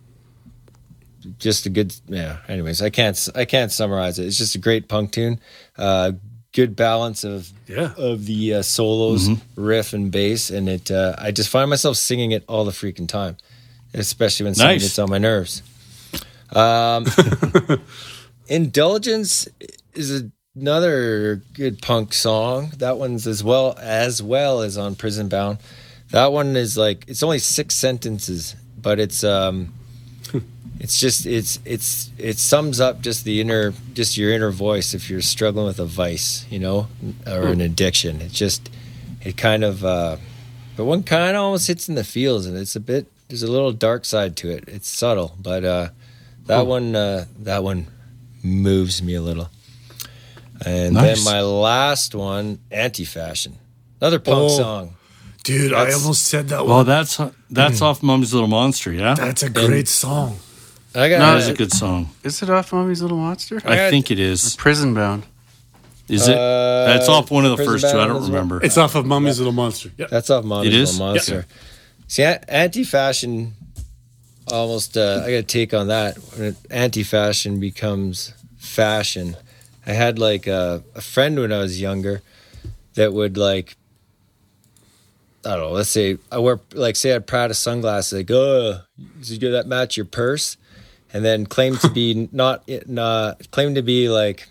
Just a good. Yeah. Anyways, I can't. I can't summarize it. It's just a great punk tune. Uh, good balance of Yeah. of the uh, solos, riff, and bass, and it. Uh, I just find myself singing it all the freaking time, especially when something Nice. gets on my nerves. Um, *laughs* Indulgence is another good punk song. That one's as well as well as on Prison Bound. That one is like it's only six sentences, but it's um *laughs* it's just it's it's it sums up just the inner just your inner voice if you're struggling with a vice, you know, or an addiction. It just it kind of uh but one kind of almost hits in the feels and it's a bit there's a little dark side to it. It's subtle, but uh that one uh that one moves me a little. And Nice. then my last one, anti-fashion. Another punk Oh. song. Dude, I almost said that one. Well, one. that's that's off Mommy's Little Monster, yeah? That's a great song. I got No, That is a good song. Is it off Mommy's Little Monster? I got- think it is. Prison Bound. Is it? Uh, That's off one of the first two. I don't remember. It's off of Mommy's Little Monster. Yeah. That's off Mommy's It is? Little Monster. See, anti-fashion almost uh, I got a take on that. When anti-fashion becomes fashion, I had like a, a friend when I was younger that would like I don't know. Let's say I wear like say I Prada sunglasses. Like, oh, did you that match your purse? And then claim to be *laughs* not not claim to be like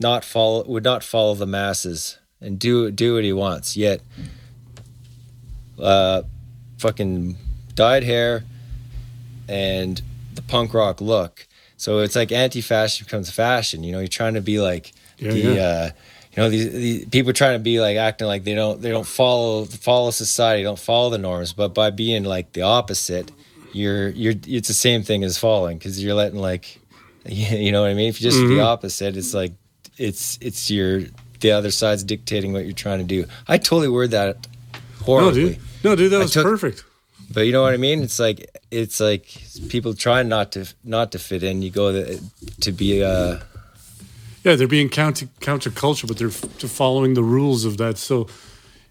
not follow would not follow the masses and do do what he wants. Yet, uh, fucking dyed hair and the punk rock look. So it's like anti-fashion becomes fashion. You know, you're trying to be like Yeah, the. yeah. Uh, you know these, these people trying to be like acting like they don't they don't follow follow society don't follow the norms but by being like the opposite you're you're it's the same thing as falling because you're letting like *laughs* you know what i mean if you're just Mm-hmm. the opposite it's like it's it's your the other side's dictating what you're trying to do i totally word that No, dude. No, dude, that was took- perfect. but you know what i mean it's like it's like people trying not to not to fit in you go the, to be uh Yeah, they're being counter counterculture, but they're, f- following the rules of that. So,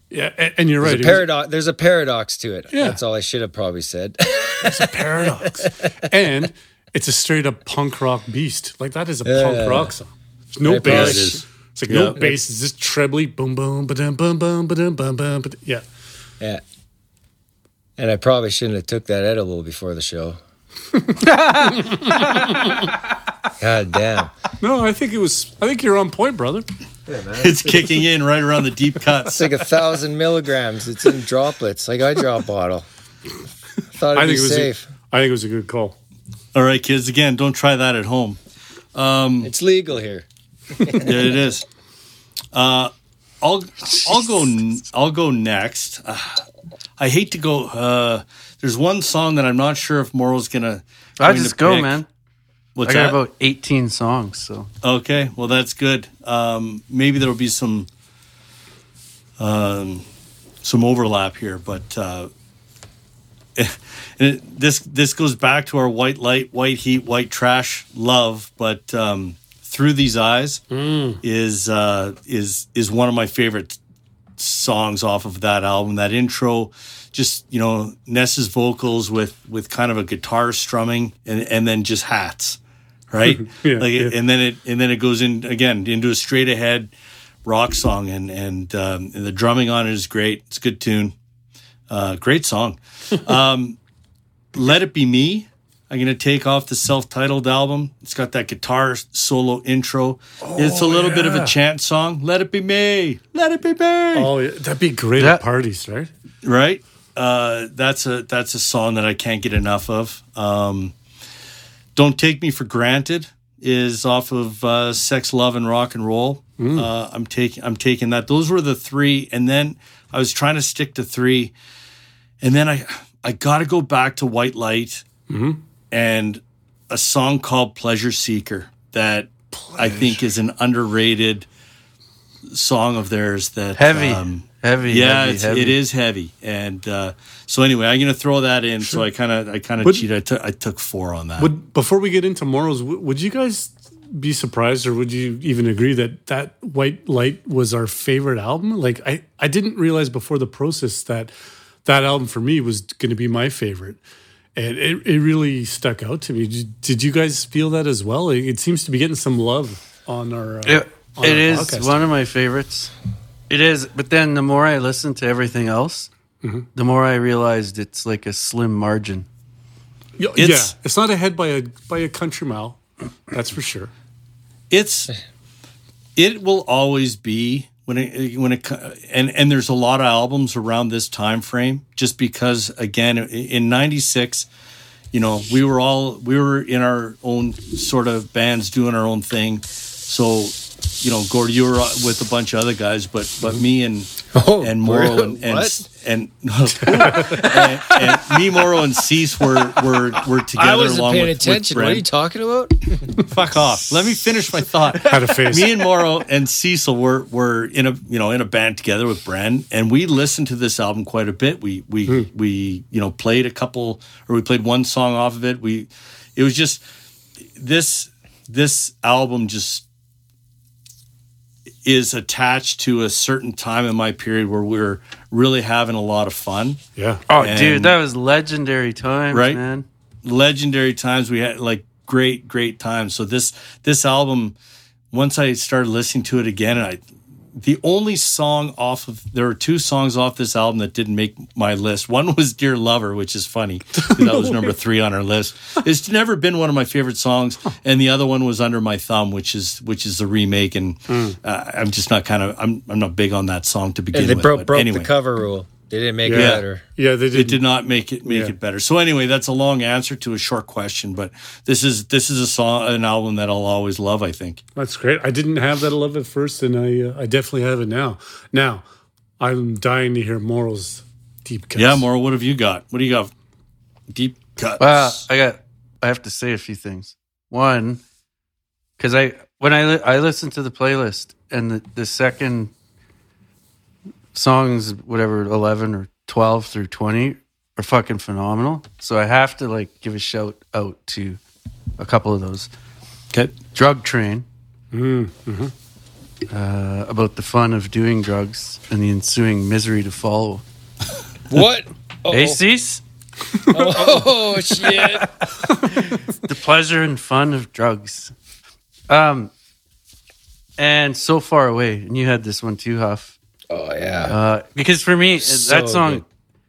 yeah, and, and you're right. there's a it was- paradox there's a paradox to it Yeah. that's all i should have probably said It's a paradox. *laughs* and it's a straight up punk rock beast. Like that is a Yeah. punk rock song. There's no It bass. is. It's like no bass. It's just trebly boom boom ba dum bum bum ba dum bum bum. ba-dum. Yeah. Yeah. And I probably shouldn't have took that edible before the show. *laughs* *laughs* God damn. No, I think it was. I think you're on point, brother. It's kicking in right around the deep cuts. It's like a thousand milligrams. It's in droplets, like I draw a bottle. Thought I it'd be think it was. safe. A, I think it was a good call. All right, kids. Again, don't try that at home. It's legal here. Yeah, it is. Uh, I'll I'll go n- I'll go next. Uh, I hate to go. Uh, there's one song that I'm not sure if Moro's gonna. I going to just go, pick. man. What's I got that? about 18 songs, so Okay, well that's good. Um, maybe there'll be some um, some overlap here, but uh, *laughs* it, this this goes back to our white light, white heat, white trash love. But um, through these eyes is uh, is is one of my favorite songs off of that album. That intro, just you know Ness's vocals with with kind of a guitar strumming, and and then just hats, right? *laughs* Yeah, like yeah. and then it and then it goes in again into a straight ahead rock song, and and, um, and the drumming on it is great. It's a good tune, uh, great song. *laughs* Um, Let it be me. I'm gonna take off the self-titled album. It's got that guitar solo intro. it's a little bit of a chant song. Let it be me. Let it be me Oh, yeah, that'd be great Yeah. at parties, right? right uh that's a that's a song that i can't get enough of um don't take me for granted is off of uh sex love and rock and roll. Uh i'm taking i'm taking that. Those were the three and then i was trying to stick to three and then i i gotta go back to white light and a song called pleasure seeker that i think is an underrated song of theirs that heavy, um, heavy. yeah, heavy, it's, heavy. it is heavy, and uh, so anyway, I'm gonna throw that in. So I kind of, I kind of cheated. I took, four on that. Would before we get into morals, w- would you guys be surprised, or would you even agree that that White Light was our favorite album? Like, I I didn't realize before the process that that album for me was going to be my favorite, and it it really stuck out to me. Did, did you guys feel that as well? It, it seems to be getting some love on our. Uh, It, on it our is podcast. one of my favorites. It is, but then the more I listen to everything else, Mm-hmm. the more I realized it's like a slim margin. Yeah, It's- yeah, it's not ahead by a by a country mile. That's for sure. it's, it will always be when it when it and and there's a lot of albums around this time frame. Just because again, in '96. You know, we were all we were in our own sort of bands doing our own thing. So, you know, Gord, you were with a bunch of other guys, but but me and Oh, and Moro and and, what? and, *laughs* and, and me, Moro and Cease were were were together I wasn't along paying with, attention. With what are you talking about? *laughs* Fuck off. Let me finish my thought. Had a face. me and Moro and Cecil were were in a you know in a band together with Bren, and we listened to this album quite a bit. We we Hmm. we you know played a couple or we played one song off of it. We it was just this this album just is attached to a certain time in my period where we were really having a lot of fun. yeah. Oh, And- dude, that was legendary times, Right? man. legendary times. We had like great, great times. So this this album, once I started listening to it again, and I the only song off of there are two songs off this album that didn't make my list. One was Dear Lover, which is funny. *laughs* That was number three on our list. It's never been one of my favorite songs. And the other one was Under My Thumb, which is which is the remake. And uh, I'm just not kind of I'm I'm not big on that song to begin And they with. broke, broke anyway. the cover rule. They didn't make it better. Yeah, they did. It did. did not make it make Yeah. it better. So anyway, that's a long answer to a short question, but this is this is a song, an album that I'll always love. I think. That's great. I didn't have that love at first, and I uh, I definitely have it now. Now, I'm dying to hear Moro's deep cuts. Yeah, Moro, what have you got? What do you got? Deep cuts. Well, I got. I have to say a few things. One, because I when I li- I listened to the playlist and the, the second songs, whatever eleven or twelve through twenty, are fucking phenomenal. So I have to like give a shout out to a couple of those. Okay. Drug Train. Uh, about the fun of doing drugs and the ensuing misery to follow. *laughs* What? Hey, Cease? Oh, *laughs* shit. the pleasure and fun of drugs. Um, and so far away, and you had this one too, Huff. Oh, yeah. Uh, because for me, So that song, good.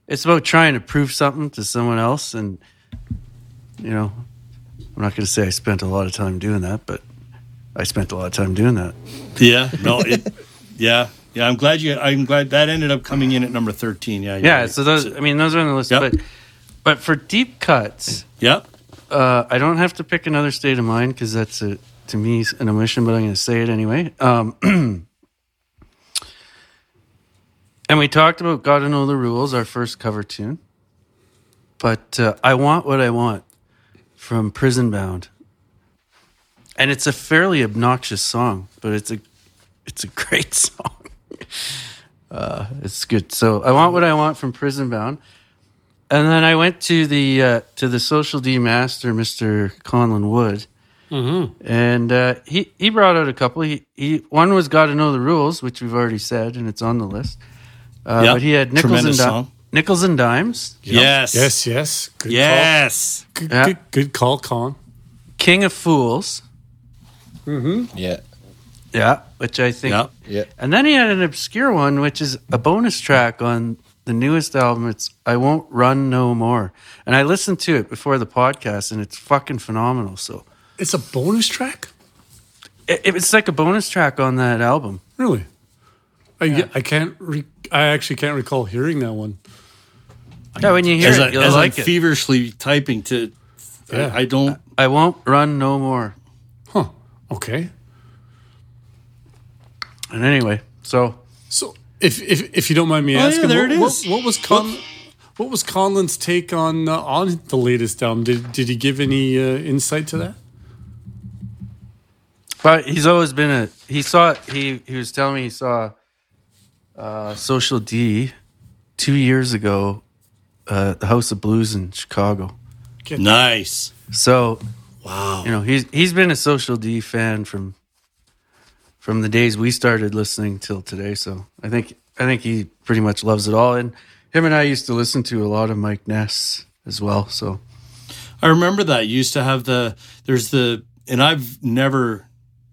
it's about trying to prove something to someone else, and you know, I'm not going to say I spent a lot of time doing that, but I spent a lot of time doing that. Yeah. No. It, yeah. Yeah. I'm glad you. I'm glad that ended up coming in at number thirteen. Yeah. Yeah, right. so those, I mean, those are on the list, Yep. but but for deep cuts, Yep. uh, I don't have to pick another state of mind because that's a to me an omission, but I'm going to say it anyway. Um, *clears throat* and we talked about "Gotta Know the Rules," our first cover tune. But uh, I want what I want from Prison Bound, and it's a fairly obnoxious song, but it's a it's a *laughs* great song. Uh, it's good. So I want what I want from Prison Bound. And then I went to the uh, to the Social D master, Mister Conlon Wood, and uh, he he brought out a couple. He, he one was "Got to Know the Rules," which we've already said, and it's on the list. Uh, Yeah, But he had nickels and tremendous di- nickels and dimes, Yes. Yes. Yes. Good Yes. Call. Good, Yeah. good, good call, Con. King of Fools, Hmm. yeah. yeah, which I think, Yeah. Yeah. and then he had an obscure one, which is a bonus track on the newest album. It's "I Won't Run No More," and I listened to it before the podcast, and it's fucking phenomenal. So. It's a bonus track. It, it's like a bonus track on that album. Really? I, I can't. Re- I actually can't recall hearing that one. Yeah, when you hear As, it, I, you'll as like I'm it. feverishly typing to, Yeah. I, I don't. I won't run no more. Huh. Okay. And anyway, so So, if if, if you don't mind me Oh, yeah, asking, there what, it what, is. what was Con? What was Conlon's take on uh, on the latest album? Did did he give any uh, insight to that? but he's always been a he saw he he was telling me he saw uh Social D two years ago uh the House of Blues in Chicago. Nice. So wow. You know, he's he's been a Social D fan from from the days we started listening till today. So I think I think he pretty much loves it all. And him and I used to listen to a lot of Mike Ness as well. So I remember that. You used to have the there's the and I've never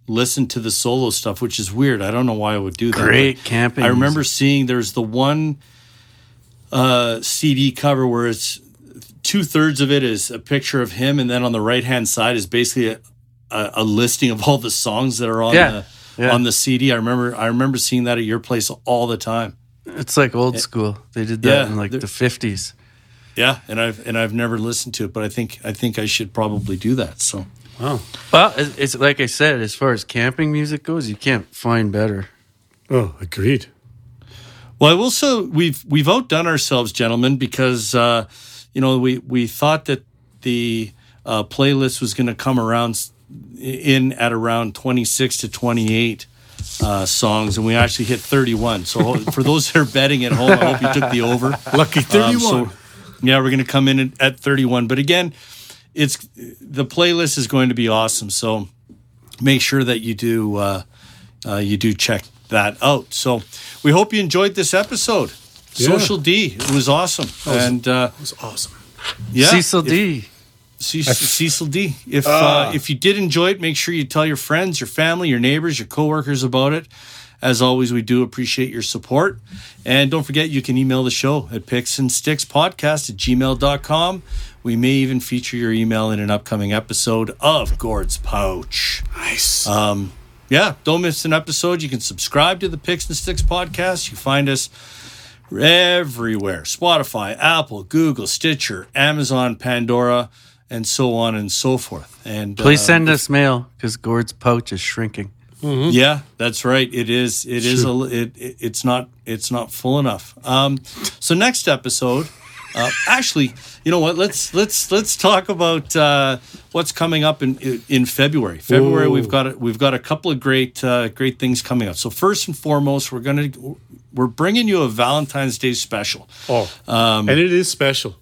listened to the solo stuff, which is weird. I don't know why I would do that. great camping. I remember seeing there's the one uh, CD cover where it's two thirds of it is a picture of him, and then on the right hand side is basically a, a, a listing of all the songs that are on Yeah, the yeah. on the CD. I remember I remember seeing that at your place all the time. It's like old school. They did that Yeah, in like the fifties. Yeah, and I've and I've never listened to it, but I think I think I should probably do that. So Wow. Well, it's, it's like I said, as far as camping music goes, you can't find better. Oh, agreed. Well, I will say we've we've outdone ourselves, gentlemen, because uh, you know we we thought that the uh, playlist was going to come around in at around twenty six to twenty eight uh, songs, and we actually hit thirty one. So for those that are betting at home, I hope you took the over. *laughs* Lucky Um, thirty-one. so, yeah, we're going to come in at, at 31. But again, it's the playlist is going to be awesome. So make sure that you do uh, uh, you do check that out. So we hope you enjoyed this episode. Yeah. Social D, it was awesome, and uh, it was awesome. yeah, Cecil if- D. Cecil, Cecil D. If uh, if you did enjoy it, make sure you tell your friends, your family, your neighbors, your coworkers about it. As always, we do appreciate your support. And don't forget, you can email the show at picks and sticks podcast at gmail.com. We may even feature your email in an upcoming episode of Gord's Pouch. Nice. Um, yeah, don't miss an episode. You can subscribe to the Picks and Sticks podcast. You find us everywhere Spotify, Apple, Google, Stitcher, Amazon, Pandora, and so on and so forth. And Please uh, send us mail because Gord's pouch is shrinking. Yeah, that's right. It is. It is a. It, it, it's not. It's not full enough. Um, so next episode, uh, actually, you know what? Let's let's let's talk about uh, what's coming up in in February. February, Ooh. we've got a, we've got a couple of great uh, great things coming up. So first and foremost, we're gonna we're bringing you a Valentine's Day special. oh, Um, and it is special.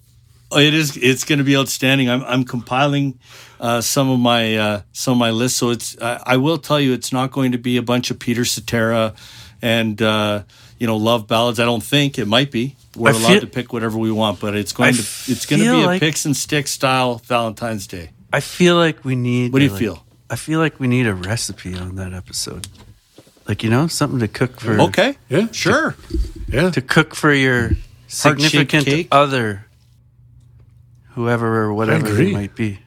It is. It's going to be outstanding. I'm, I'm compiling uh, some of my uh, some of my lists. So it's. I, I will tell you, it's not going to be a bunch of Peter Cetera and uh, you know love ballads. I don't think it might be. We're I allowed feel- to pick whatever we want, but it's going I to it's going to feel be a picks and sticks style Valentine's Day. I feel like we need. What do you like- feel? I feel like we need a recipe on that episode. Like you know, something to cook for. Okay. Yeah. Sure. Yeah. To cook for your significant other, whoever or whatever it might be.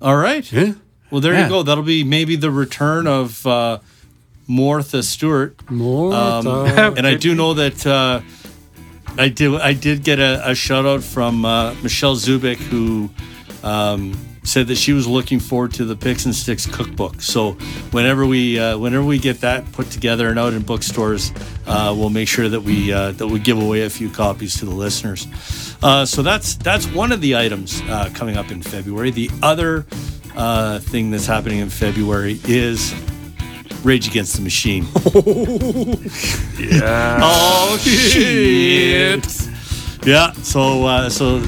All right. Yeah. Well, there Yeah. you go. That'll be maybe the return of uh, Martha Stewart. More. Um, and I do know that uh, I did. I did get a, a shout out from uh, Michelle Zubik, who um, said that she was looking forward to the Picks and Sticks cookbook. So whenever we uh, whenever we get that put together and out in bookstores, uh, we'll make sure that we uh, that we give away a few copies to the listeners. Uh, so that's that's one of the items uh, coming up in February. The other uh, thing that's happening in February is Rage Against the Machine. *laughs* Yeah. Oh shit! Yeah, so uh, so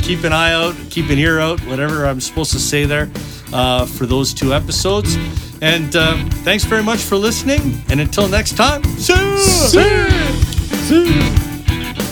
keep an eye out, keep an ear out, whatever I'm supposed to say there uh, for those two episodes. And uh, thanks very much for listening. And until next time, see ya! See ya. See ya.